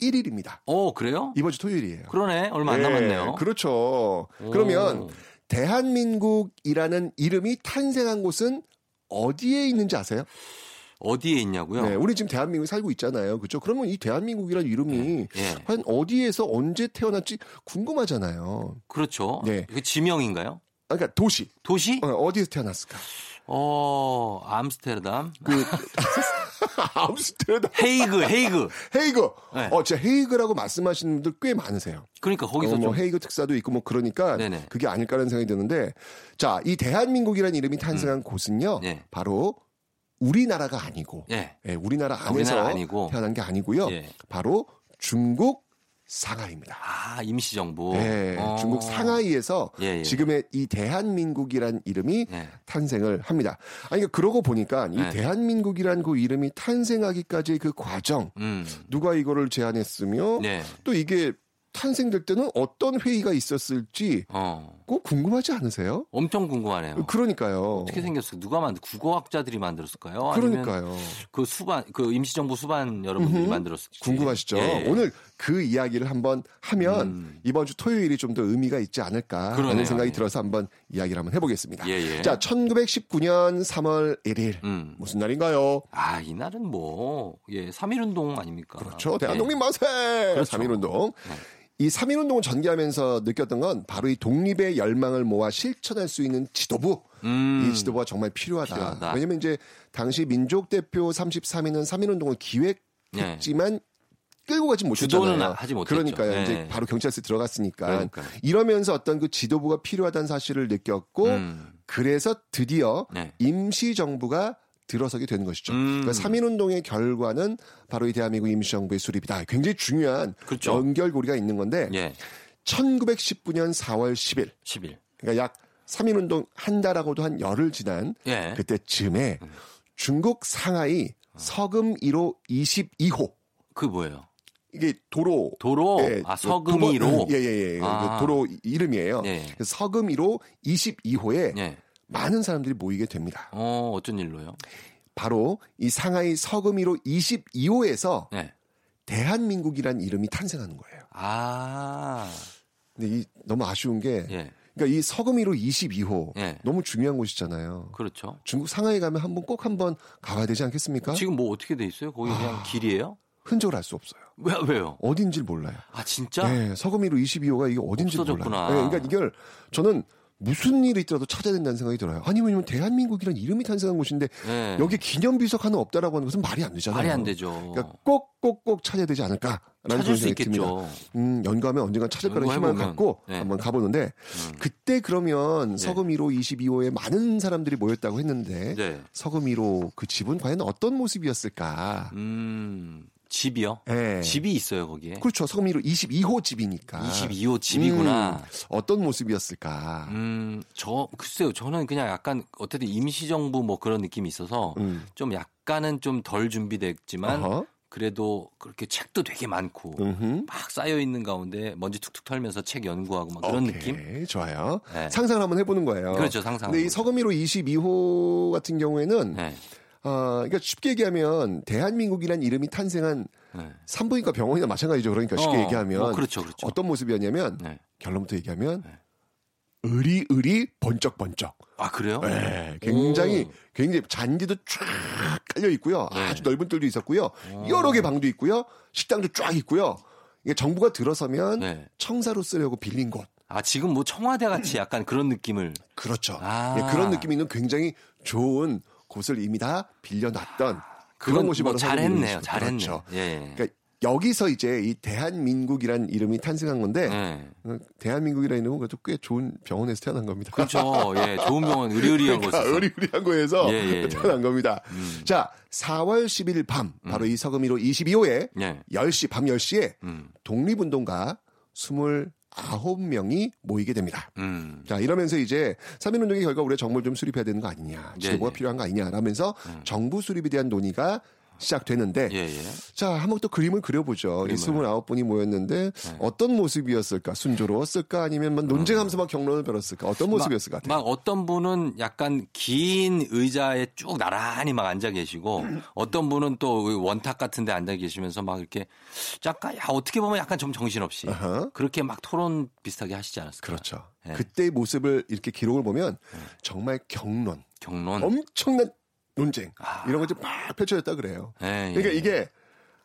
11일입니다. 어, 그래요? 이번 주 토요일이에요. 그러네. 얼마 안 예, 남았네요. 그렇죠. 오. 그러면 대한민국이라는 이름이 탄생한 곳은 어디에 있는지 아세요? 어디에 있냐고요? 네, 우리 지금 대한민국에 살고 있잖아요. 그렇죠? 그러면 이 대한민국이라는 이름이 예. 과연 어디에서 언제 태어났지 궁금하잖아요. 그렇죠. 네. 그 지명인가요? 아, 그러니까 도시. 도시? 어, 디에서 태어났을까? 어, 암스테르담. 그 암스테르담. 헤이그, 헤이그. 헤이그. 네. 어, 진짜 헤이그라고 말씀하시는 분들 꽤 많으세요. 그러니까 거기서 어, 뭐 좀 헤이그 특사도 있고 뭐 그러니까 네네. 그게 아닐까라는 생각이 드는데 자, 이 대한민국이라는 이름이 탄생한 곳은요. 네. 바로 우리나라가 아니고 예. 예, 우리나라 아, 안에서 우리나라 아니고. 태어난 게 아니고요. 예. 바로 중국 상하이입니다. 아, 임시정부. 예, 어. 중국 상하이에서 예, 예. 지금의 이 대한민국이란 이름이 예. 탄생을 합니다. 아니, 그러니까 그러고 보니까 이 네. 대한민국이란 그 이름이 탄생하기까지의 그 과정, 음. 누가 이거를 제안했으며 네. 또 이게 탄생될 때는 어떤 회의가 있었을지 어. 꼭 궁금하지 않으세요? 엄청 궁금하네요. 그러니까요. 어떻게 생겼어요? 누가 만들? 국어학자들이 만들었을까요? 그러니까요. 그 수반, 그 임시정부 수반 여러분들이. 만들었을지 궁금하시죠? 예, 예. 오늘 그 이야기를 한번 하면 음. 이번 주 토요일이 좀 더 의미가 있지 않을까 그러네요. 하는 생각이 예. 들어서 한번 이야기를 한번 해보겠습니다. 예, 예. 자, 1919년 3월 1일 음. 무슨 날인가요? 아, 이 날은 뭐, 예, 3.1 운동 아닙니까? 그렇죠. 대한독립 만세! 그렇죠. 3.1 운동. 이 3.1운동을 전개하면서 느꼈던 건 바로 이 독립의 열망을 모아 실천할 수 있는 지도부. 음. 이 지도부가 정말 필요하다. 필요하다. 왜냐면 이제 당시 민족대표 33위는 3.1운동을 기획했지만 끌고 가지 못했잖아요. 네. 하지 못했죠. 그러니까요. 네. 이제 바로 경찰서에 들어갔으니까. 그러니까요. 이러면서 어떤 그 지도부가 필요하다는 사실을 느꼈고 음. 그래서 드디어 네. 임시정부가 들어서게 되는 것이죠. 음. 그러니까 3.1운동의 결과는 바로 이 대한민국 임시정부의 수립이다. 굉장히 중요한 그렇죠. 연결고리가 있는 건데 예, 1919년 4월 10일 10일. 그러니까 약 3.1운동 한 달하고도 한 열흘 지난 예. 그때쯤에 음. 중국 상하이 서금 1호 22호 그 뭐예요? 이게 도로 도로? 예, 아, 서금 도로- 1호? 예예 예 아. 그 도로 이름이에요. 예. 서금 1호 22호에 예. 많은 사람들이 모이게 됩니다. 어, 어쩐 일로요? 바로 이 상하이 서금 1호 22호에서 예. 대한민국이란 이름이 탄생하는 거예요. 아, 근데 이 너무 아쉬운 게 예. 그러니까 이 서금 1호 22호 예. 너무 중요한 곳이잖아요. 그렇죠. 중국 상하이 가면 한번 꼭 한번 가봐야 되지 않겠습니까? 지금 뭐 어떻게 돼 있어요? 거기 그냥 길이에요? 흔적을 알 수 없어요. 왜, 왜요? 어딘지 몰라요. 아, 진짜? 네, 서금 1호 22호가 이게 어딘지. 몰라요. 네, 그러니까 이걸 저는 무슨 일이 있더라도 찾아야 된다는 생각이 들어요. 아니 왜냐면 대한민국이란 이름이 탄생한 곳인데 예. 여기 기념 비석 하나 없다라고 하는 것은 말이 안 되잖아요. 말이 안 되죠. 그러니까 꼭꼭꼭 찾아야 되지 않을까라는 찾을 생각이 있겠죠. 듭니다. 음, 연구하면 언젠가 찾을 거라는 희망을. 갖고 네. 한번 가보는데 그때 그러면 네. 서금 1호 22호에 많은 사람들이 모였다고 했는데 네. 서금 1호 그 집은 과연 어떤 모습이었을까? 음, 집이요? 예. 집이 있어요, 거기에. 그렇죠. 서금 1호 22호 집이니까. 22호 집이구나. 음, 어떤 모습이었을까? 음, 저, 글쎄요. 저는 그냥 약간 어쨌든 임시정부 뭐 그런 느낌이 있어서 음. 좀 약간은 좀 덜 준비됐지만 어허. 그래도 그렇게 책도 되게 많고 음흠. 막 쌓여 있는 가운데 먼지 툭툭 털면서 책 연구하고 막 그런 오케이, 느낌? 좋아요. 네. 상상을 한번 해보는 거예요. 그렇죠, 상상. 근데 이 서금 1호 22호 같은 경우에는 네. 어, 그러니까 쉽게 얘기하면 대한민국이란 이름이 탄생한 네. 산부인과 병원이나 마찬가지죠. 그러니까 쉽게 어, 얘기하면 어, 그렇죠, 그렇죠. 어떤 모습이었냐면 네. 결론부터 얘기하면 의리 의리 번쩍 번쩍. 아 그래요? 네, 굉장히 오. 굉장히 잔디도 쫙 깔려 있고요. 네. 아주 넓은 뜰도 있었고요. 여러 개 방도 있고요. 식당도 쫙 있고요. 이게 정부가 들어서면 네. 청사로 쓰려고 빌린 곳. 아 지금 뭐 청와대 같이 약간 그런 느낌을 그렇죠. 아. 예, 그런 느낌이 있는 굉장히 좋은 곳을 이미 다 빌려놨던 그런 그건 곳이 뭐 바로 잘했네요. 서울이죠. 잘했네요. 그렇죠. 예. 그러니까 여기서 이제 이 대한민국이란 이름이 탄생한 건데 네. 어, 대한민국이라는 이름은 그래도 꽤 좋은 병원에서 태어난 겁니다. 그렇죠. 예, 좋은 병원 의리의리한 그러니까 곳에서. 의리의리한 거에서 예, 예, 예. 태어난 겁니다. 음. 자, 4월 10일 밤 바로 이 서금일호 22호에 예. 10시 밤 10시에 음. 독립운동가 29명이 모이게 됩니다. 음. 자, 이러면서 이제 3.1운동의 결과 우리가 정보를 좀 수립해야 되는 거 아니냐, 지도부가 네, 네. 필요한 거 아니냐, 라면서 정부 수립에 대한 논의가 시작되는데, 예, 예. 자, 한번 또 그림을 그려보죠. 이 그림을. 29분이 모였는데, 네. 어떤 모습이었을까? 순조로웠을까? 아니면 막 논쟁하면서 막 경론을 벌였을까? 어떤 모습이었을 것 같아요? 막 어떤 분은 약간 긴 의자에 쭉 나란히 막 앉아 계시고 어떤 분은 또 원탁 같은 데 앉아 계시면서 막 이렇게 약간 야, 어떻게 보면 약간 좀 정신없이 아하. 그렇게 막 토론 비슷하게 하시지 않았을까? 그렇죠. 예. 그때의 모습을 이렇게 기록을 보면 정말 경론, 경론. 엄청난 논쟁 아. 이런 것들이 막 펼쳐졌다 그래요. 예, 예. 그러니까 이게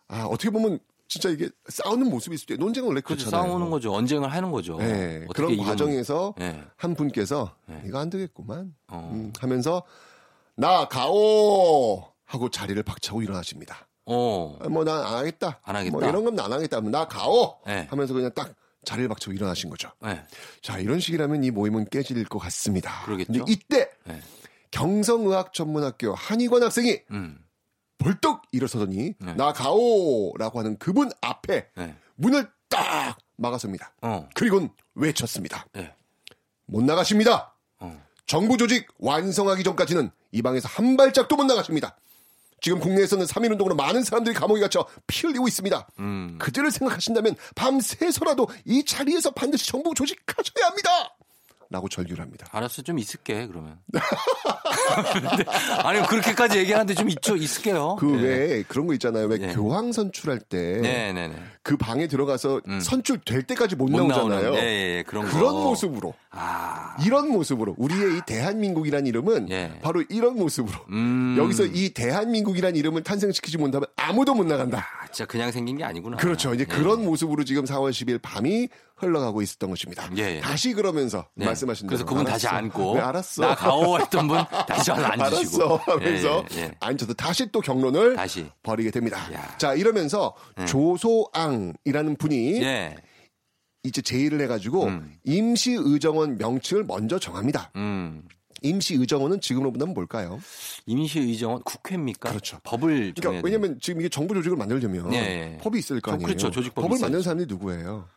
아, 어떻게 보면 진짜 이게 싸우는 모습일 수도 있고 논쟁은 원래 그렇죠. 싸우는 거죠. 언쟁을 하는 거죠. 네, 그런 이건- 과정에서 예. 한 분께서 네. 이거 안 되겠구만 어. 음, 하면서 나 가오 하고 자리를 박차고 일어나십니다. 어. 뭐난 안 하겠다. 안 하겠다. 뭐 이런 건 안 하겠다. 하면 나 가오 네. 하면서 그냥 딱 자리를 박차고 일어나신 거죠. 네. 자 이런 식이라면 이 모임은 깨질 것 같습니다. 그러겠죠. 근데 이때 네. 경성의학 전문학교 한의관 학생이 음. 벌떡 일어서더니 네. 나 가오라고 하는 그분 앞에 네. 문을 딱 막아섭니다. 어. 그리고 외쳤습니다. 네. 못 나가십니다. 어. 정부 조직 완성하기 전까지는 이 방에서 한 발짝도 못 나가십니다. 지금 국내에서는 3.1운동으로 많은 사람들이 감옥에 갇혀 피 흘리고 있습니다. 음. 그들을 생각하신다면 밤새서라도 이 자리에서 반드시 정부 조직하셔야 합니다. 라고 절규를 합니다. 알았어 좀 있을게 그러면. 아니 그렇게까지 얘기하는데 좀 있죠 있을게요. 그 네. 왜 그런 거 있잖아요. 왜 네. 교황 선출할 때그 네, 네, 네. 방에 들어가서 음. 선출될 때까지 못, 못 나오잖아요. 예, 그런 거. 모습으로 아. 이런 모습으로 우리의 이 대한민국이란 이름은 예. 바로 이런 모습으로 음. 여기서 이 대한민국이란 이름을 탄생시키지 못하면 아무도 못 나간다. 아, 진짜 그냥 생긴 게 아니구나. 그렇죠. 이제 예. 그런 모습으로 지금 4월 10일 밤이 흘러가고 있었던 것입니다. 예, 예. 다시 그러면서 네. 말씀하신 그래서 그분 알았어. 다시 앉고 네, 알았어. 나 가오 했던 분 다시 와서 앉으시고 알았어 하면서 예, 예, 예. 앉아서 다시 또 경론을 다시 벌이게 됩니다. 야. 자 이러면서 네. 조소앙이라는 분이 예. 이제 제의를 해가지고 음. 임시의정원 명칭을 먼저 정합니다. 음. 임시의정원은 지금으로 보면 뭘까요? 임시의정원 국회입니까? 그렇죠. 법을 그러니까 왜냐면 지금 이게 정부 조직을 만들려면 예, 예. 법이 있을 거 저- 아니에요. 그렇죠. 조직법이 법을. 만드는 사람들이 누구예요?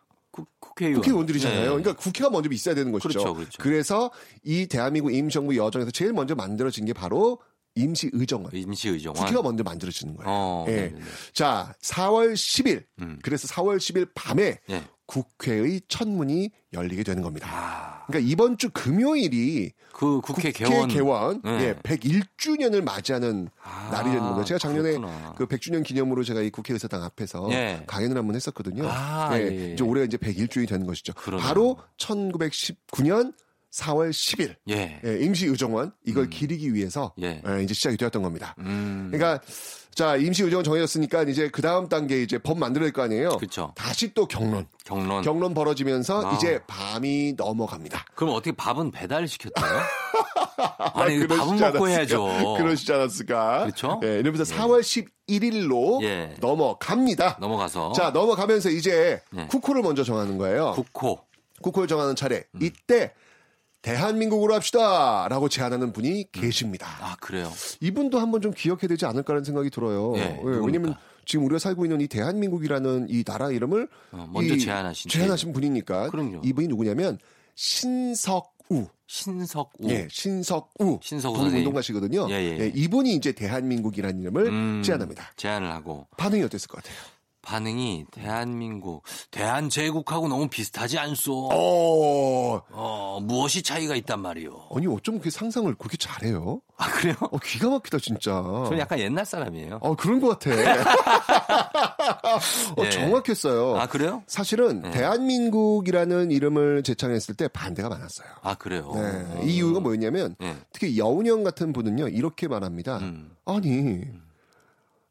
국- 국회의원. 국회의원들이잖아요. 예. 그러니까 국회가 먼저 있어야 되는 것이죠. 그렇죠, 그렇죠. 래서이 대한민국 임시정부 여정에서 제일 먼저 만들어진 게 바로 임시의정원. 임시의정원. 국회가 먼저 만들어지는 거예요. 어, 예. 네네네. 자, 4월 10일. 음. 그래서 4월 10일 밤에 예. 국회의 첫 문이 열리게 되는 겁니다. 아, 그러니까 이번 주 금요일이 그 국회, 국회 개원. 개원, 네. 예, 101주년을 맞이하는 아, 날이 되는 겁니다. 제가 작년에 그렇구나. 그 100주년 기념으로 제가 이 국회의사당 앞에서 예. 강연을 한번 했었거든요. 아, 예, 예, 예. 이제 올해가 이제 101주년이 되는 것이죠. 그러네요. 바로 1919년 4월 10일 예. 예, 임시의정원 이걸 기리기 위해서 예. 예, 이제 시작이 되었던 겁니다. 음. 그러니까 자 임시 의정원 정해졌으니까 이제 그 다음 단계 이제 법 만들어야 될 거 아니에요. 그쵸. 다시 또 경론, 경론. 경론 벌어지면서 아. 이제 밤이 넘어갑니다. 그럼 어떻게 밥은 배달 시켰대요? 아니, 그러시지 밥은 먹고? 해야죠. 그러시지 않았을까? 그렇죠? 예, 이러면서 4월 11일로 예. 넘어갑니다. 넘어가서. 자, 넘어가면서 이제 예. 국호를 먼저 정하는 거예요. 국호. 국호를 정하는 차례. 음. 이때 대한민국으로 합시다! 라고 제안하는 분이 계십니다. 아, 그래요. 이분도 한번 좀 기억해야 되지 않을까라는 생각이 들어요. 예, 예, 누굽니까? 왜냐면 지금 우리가 살고 있는 이 대한민국이라는 이 나라 이름을 어, 먼저 이 제안하신 제안하신 분이니까 그럼요. 이분이 누구냐면 신석우 신석우. 예, 신석우. 신석우 독립운동가시거든요. 예, 예, 예. 이분이 이제 대한민국이라는 이름을 음, 제안합니다. 제안을 하고. 반응이 어땠을 것 같아요? 반응이 대한민국, 대한제국하고 너무 비슷하지 않소? 어. 어, 무엇이 차이가 있단 말이오? 아니 어쩜 그 상상을 그렇게 잘해요? 아, 그래요? 어, 기가 막히다 진짜. 저는 약간 옛날 사람이에요. 어 그런 것 같아. 어, 예. 정확했어요. 아, 그래요? 사실은 네. 대한민국이라는 이름을 제창했을 때 반대가 많았어요. 아, 그래요? 네. 이 이유가 뭐였냐면 네. 특히 여운형 같은 분은요 이렇게 말합니다. 음. 아니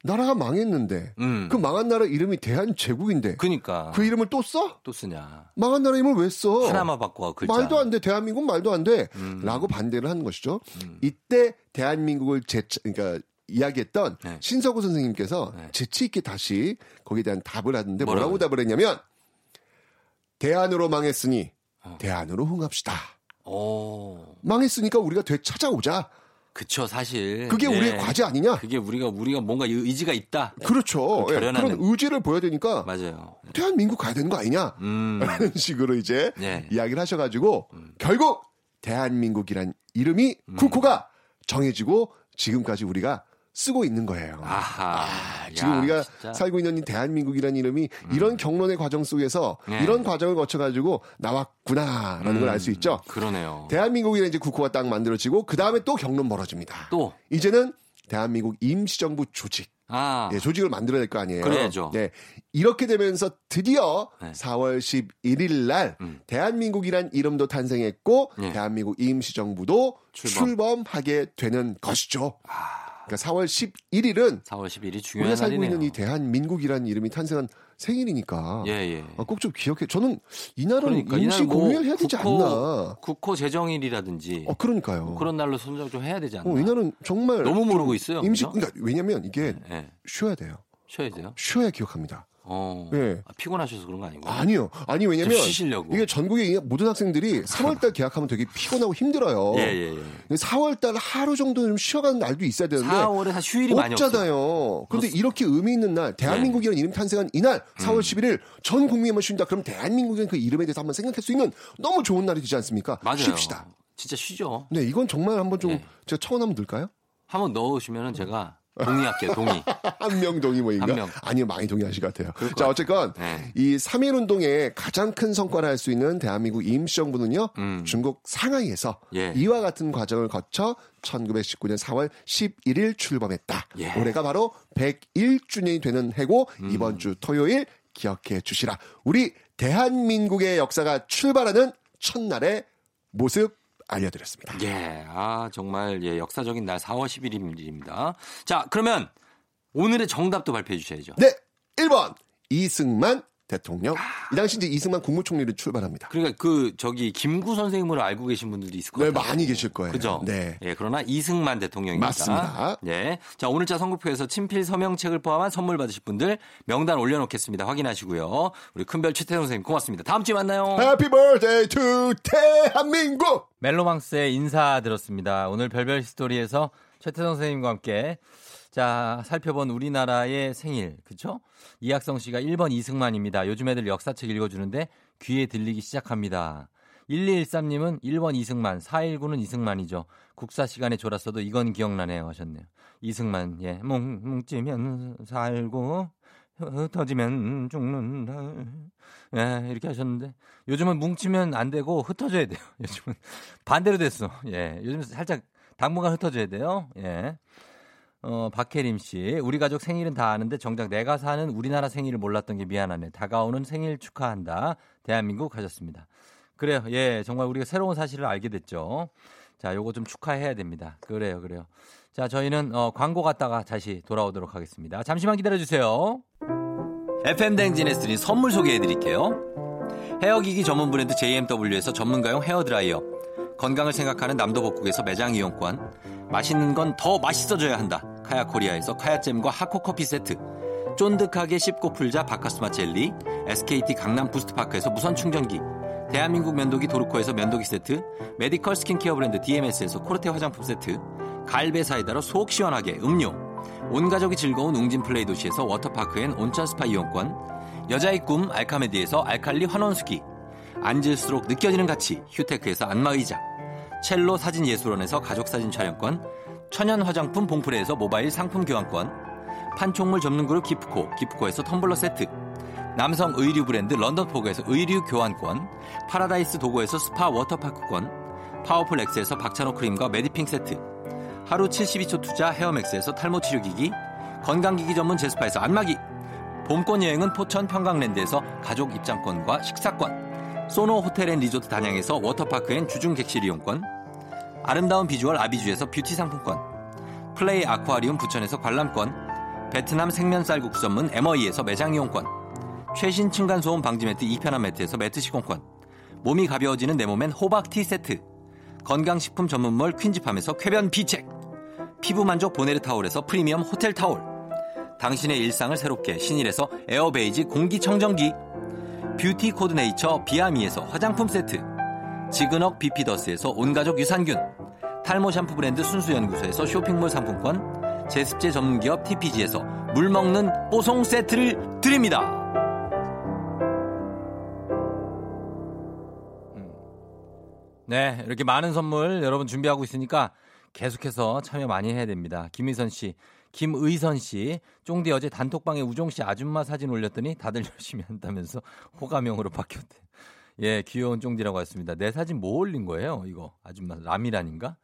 나라가 망했는데 음. 그 망한 나라 이름이 대한제국인데 그니까. 그 이름을 또 써? 또 쓰냐. 망한 나라 이름을 왜 써? 하나만 바꿔, 글자. 말도 안 돼. 대한민국 말도 안 돼. 음. 라고 반대를 하는 것이죠. 이때 대한민국을 제, 그러니까 이야기했던 네. 신서구 선생님께서 네. 재치 있게 다시 거기에 대한 답을 하는데 뭐라고 뭐라고요? 답을 했냐면 대안으로 망했으니 어. 대안으로 흥합시다. 오. 망했으니까 우리가 되찾아오자. 그쵸, 사실. 그게 예. 우리의 과제 아니냐? 그게 우리가, 우리가 뭔가 의지가 있다. 그렇죠. 그 예, 그런 의지를 보여야 되니까 맞아요. 대한민국 가야 되는 거 아니냐? 음. 라는 식으로 이제 네. 이야기를 하셔가지고 결국 대한민국이란 이름이 음. 쿠쿠가 정해지고 지금까지 우리가 쓰고 있는 거예요. 아하. 지금 야, 우리가 진짜. 음. 살고 있는 이 대한민국이라는 이름이 이런 경론의 과정 속에서 네. 이런 과정을 거쳐가지고 나왔구나라는 걸알 수 있죠. 그러네요. 대한민국이라는 이제 국호가 딱 만들어지고 그 다음에 또 경론 벌어집니다. 또. 이제는 대한민국 임시정부 조직. 아. 예, 조직을 만들어야 될 거 아니에요. 그래야죠. 네. 이렇게 되면서 드디어 네. 4월 11일 날 음. 대한민국이란 이름도 탄생했고 네. 대한민국 임시정부도 출범. 출범. 하게 되는 것이죠. 아. 그러니까 4월 11일은 4월 10일이 우리가 중요한 살고 날이네요. 있는 이 대한민국이라는 이름이 탄생한 생일이니까 예, 예. 꼭좀 기억해. 저는 이날은 그러니까 임시 이날 뭐 공휴일 해야 되지 국호, 않나. 국호 제정일이라든지 어, 그러니까요. 뭐 그런 날로 선정 좀 해야 되지 않나. 어, 이날은 정말 너무 모르고 있어요. 임시? 그러니까 왜냐면 이게 예. 쉬어야 돼요. 쉬어야 돼요. 쉬어야 기억합니다. 어. 예. 아, 피곤하셔서 그런 거 아니고. 아니요. 아니 왜냐면 좀 쉬시려고. 이게 전국의 모든 학생들이 3월달 개학하면 되게 피곤하고 힘들어요. 예, 예, 예. 4월달 하루 정도 좀 쉬어가는 날도 있어야 되는데 4월에 사 휴일이 많이. 없잖아요. 그런데 이렇게 의미 있는 날, 대한민국이라는 이름 탄생한 이날, 4월 11일 전 국민이 한번 쉰다. 그럼 대한민국이라는 그 이름에 대해서 한번 생각할 수 있는 너무 좋은 날이 되지 않습니까? 맞아요. 쉽시다. 진짜 쉬죠. 네, 이건 정말 한번 좀 네. 제가 청원 한번 넣을까요? 한번 넣으시면은 제가 동의할게요. 동의. 한 명 동의 모인가? 한 명. 아니요, 많이 동의하실 것 같아요. 자, 어쨌건 네. 이3.1 운동의 가장 큰 성과를 할 수 있는 대한민국 임시정부는요, 음. 중국 상하이에서 예. 이와 같은 과정을 거쳐 1919년 4월 11일 출범했다. 예. 올해가 바로 101주년이 되는 해고 음. 이번 주 토요일 기억해 주시라. 우리 대한민국의 역사가 출발하는 첫날의 모습 알려드렸습니다. 예, 아, 정말, 예, 역사적인 날 4월 11일입니다. 자, 그러면 오늘의 정답도 발표해 주셔야죠. 네, 1번 이승만 대통령. 이 당시 이제 이승만 국무총리를 출발합니다. 그러니까 그, 저기, 김구 선생님으로 알고 계신 분들도 있을 것 네. 많이 계실 거예요. 그죠? 네. 예, 그러나 이승만 대통령입니다. 맞습니다. 예. 자, 오늘자 선곡표에서 친필 서명책을 포함한 선물 받으실 분들 명단 올려놓겠습니다. 확인하시고요. 우리 큰별 최태성 선생님 고맙습니다. 다음 주에 만나요. Happy birthday to 대한민국! 멜로망스의 인사 들었습니다. 오늘 별별 히스토리에서 최태성 선생님과 함께 자, 살펴본 우리나라의 생일. 그쵸? 이학성 씨가 1번 이승만입니다. 요즘 애들 역사책 읽어주는데 귀에 들리기 시작합니다. 1213님은 1번 이승만, 419는 이승만이죠. 국사 시간에 졸았어도 이건 기억나네요 하셨네요. 이승만, 예. 뭉, 뭉치면 살고, 흩어지면 죽는다. 예, 이렇게 하셨는데, 요즘은 뭉치면 안 되고 흩어져야 돼요. 요즘은 반대로 됐어. 예, 요즘 살짝 당분간 흩어져야 돼요. 예. 어, 박혜림 씨. 우리 가족 생일은 다 아는데 정작 내가 사는 우리나라 생일을 몰랐던 게 미안하네. 다가오는 생일 축하한다. 대한민국 하셨습니다. 그래요. 예, 정말 우리가 새로운 사실을 알게 됐죠. 자, 요거 좀 축하해야 됩니다. 그래요, 그래요. 자, 저희는 어, 광고 갔다가 다시 돌아오도록 하겠습니다. 잠시만 기다려 주세요. FM 댕진에스 드린 선물 소개해 드릴게요. 헤어기기 전문 브랜드 JMW에서 전문가용 헤어드라이어. 건강을 생각하는 남도복국에서 매장 이용권. 맛있는 건 더 맛있어져야 한다. 카야코리아에서 카야잼과 하코커피 세트. 쫀득하게 씹고 풀자 바카스마 젤리. SKT 강남 부스트파크에서 무선 충전기. 대한민국 면도기 도르코에서 면도기 세트. 메디컬 스킨케어 브랜드 DMS에서 코르테 화장품 세트. 갈배 사이다로 속 시원하게 음료. 온 가족이 즐거운 웅진 플레이 도시에서 워터파크 and 온천 스파 이용권. 여자의 꿈 알카메디에서 알칼리 환원수기. 앉을수록 느껴지는 가치 휴테크에서 안마의자. 첼로 사진예술원에서 가족사진 촬영권. 천연 화장품 봉프레에서 모바일 상품 교환권. 판촉물 전문 그룹 기프코, 기프코에서 텀블러 세트, 남성 의류 브랜드 런던포그에서 의류 교환권, 파라다이스 도고에서 스파 워터파크권, 파워풀 엑스에서 박찬호 크림과 메디핑 세트, 하루 72초 투자 헤어맥스에서 탈모 치료기기, 건강기기 전문 제스파에서 안마기, 봄꽃 여행은 포천 평강랜드에서 가족 입장권과 식사권, 소노 호텔 앤 리조트 단양에서 워터파크 and 주중 객실 이용권, 아름다운 비주얼 아비주에서 뷰티 상품권, 플레이 아쿠아리움 부천에서 관람권, 베트남 생면 쌀국수 전문 MOE에서 매장 이용권, 최신 층간소음 방지 매트 이편한 매트에서 매트 시공권, 몸이 가벼워지는 내 몸엔 호박티 세트, 건강식품 전문몰 퀸즈팜에서 쾌변 비책, 피부 만족 보네르 타올에서 프리미엄 호텔 타올, 당신의 일상을 새롭게 신일에서 에어베이지 공기청정기, 뷰티 코드네이처 비아미에서 화장품 세트, 지근억 비피더스에서 온가족 유산균, 탈모 샴푸 브랜드 순수연구소에서 쇼핑몰 상품권, 제습제 전문기업 TPG에서 물 먹는 뽀송 세트를 드립니다. 네, 이렇게 많은 선물 여러분 준비하고 있으니까 계속해서 참여 많이 해야 됩니다. 김의선 씨, 김의선 씨, 쫑디 어제 단톡방에 우종 씨 아줌마 사진 올렸더니 다들 열심히 한다면서 호감형으로 바뀌었대. 예, 귀여운 쫑디라고 했습니다. 내 사진 뭐 올린 거예요? 이거 아줌마 라미란인가?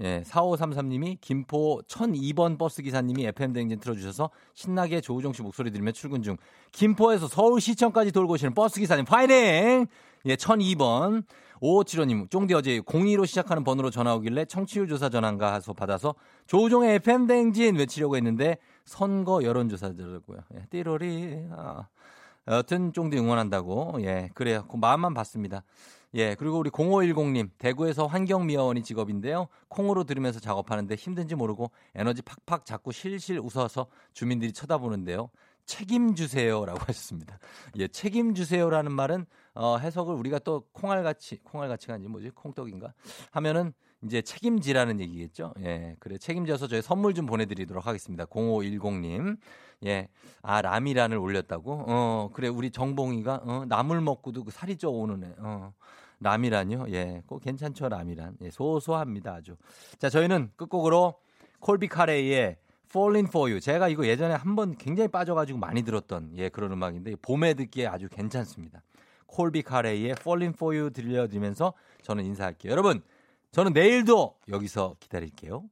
예, 4533님이 김포 1002번 버스 기사님이 FM 대행진 틀어주셔서 신나게 조우종 씨 목소리 들으며 출근 중. 김포에서 서울시청까지 돌고 오시는 버스 기사님 파이팅! 예, 1002번. 5575님, 쫑디 어제 02로 시작하는 번호로 전화 오길래 청취율 조사 전화인가 해서 받아서 조우종의 FM 대행진 외치려고 했는데 선거 여론조사더라고요. 예, 띠로리. 아. 여튼 쫑디 응원한다고. 예, 그래요. 그 마음만 받습니다. 예, 그리고 우리 0510님, 대구에서 환경미화원이 직업인데요. 콩으로 들으면서 작업하는데 힘든지 모르고 에너지 팍팍 자꾸 실실 웃어서 주민들이 쳐다보는데요. 책임주세요라고 하셨습니다. 예, 책임주세요라는 말은 어, 해석을 우리가 또 콩알같이, 콩알같이가 아니지 뭐지? 콩떡인가? 하면은 이제 책임지라는 얘기겠죠? 예, 그래. 책임져서 저희 선물 좀 보내드리도록 하겠습니다. 0510님. 예, 아, 라미란을 올렸다고? 어, 그래. 우리 정봉이가, 어, 나물 먹고도 그 살이 쪄 오는 애. 어. 라미란이요? 예, 꼭 괜찮죠, 라미란. 예, 소소합니다, 아주. 자, 저희는 끝곡으로 콜비 카레이의 Falling for You. 제가 이거 예전에 한 번 굉장히 빠져가지고 많이 들었던 예, 그런 음악인데 봄에 듣기에 아주 괜찮습니다. 콜비 카레이의 Falling for You 들려드리면서 저는 인사할게요. 여러분, 저는 내일도 여기서 기다릴게요.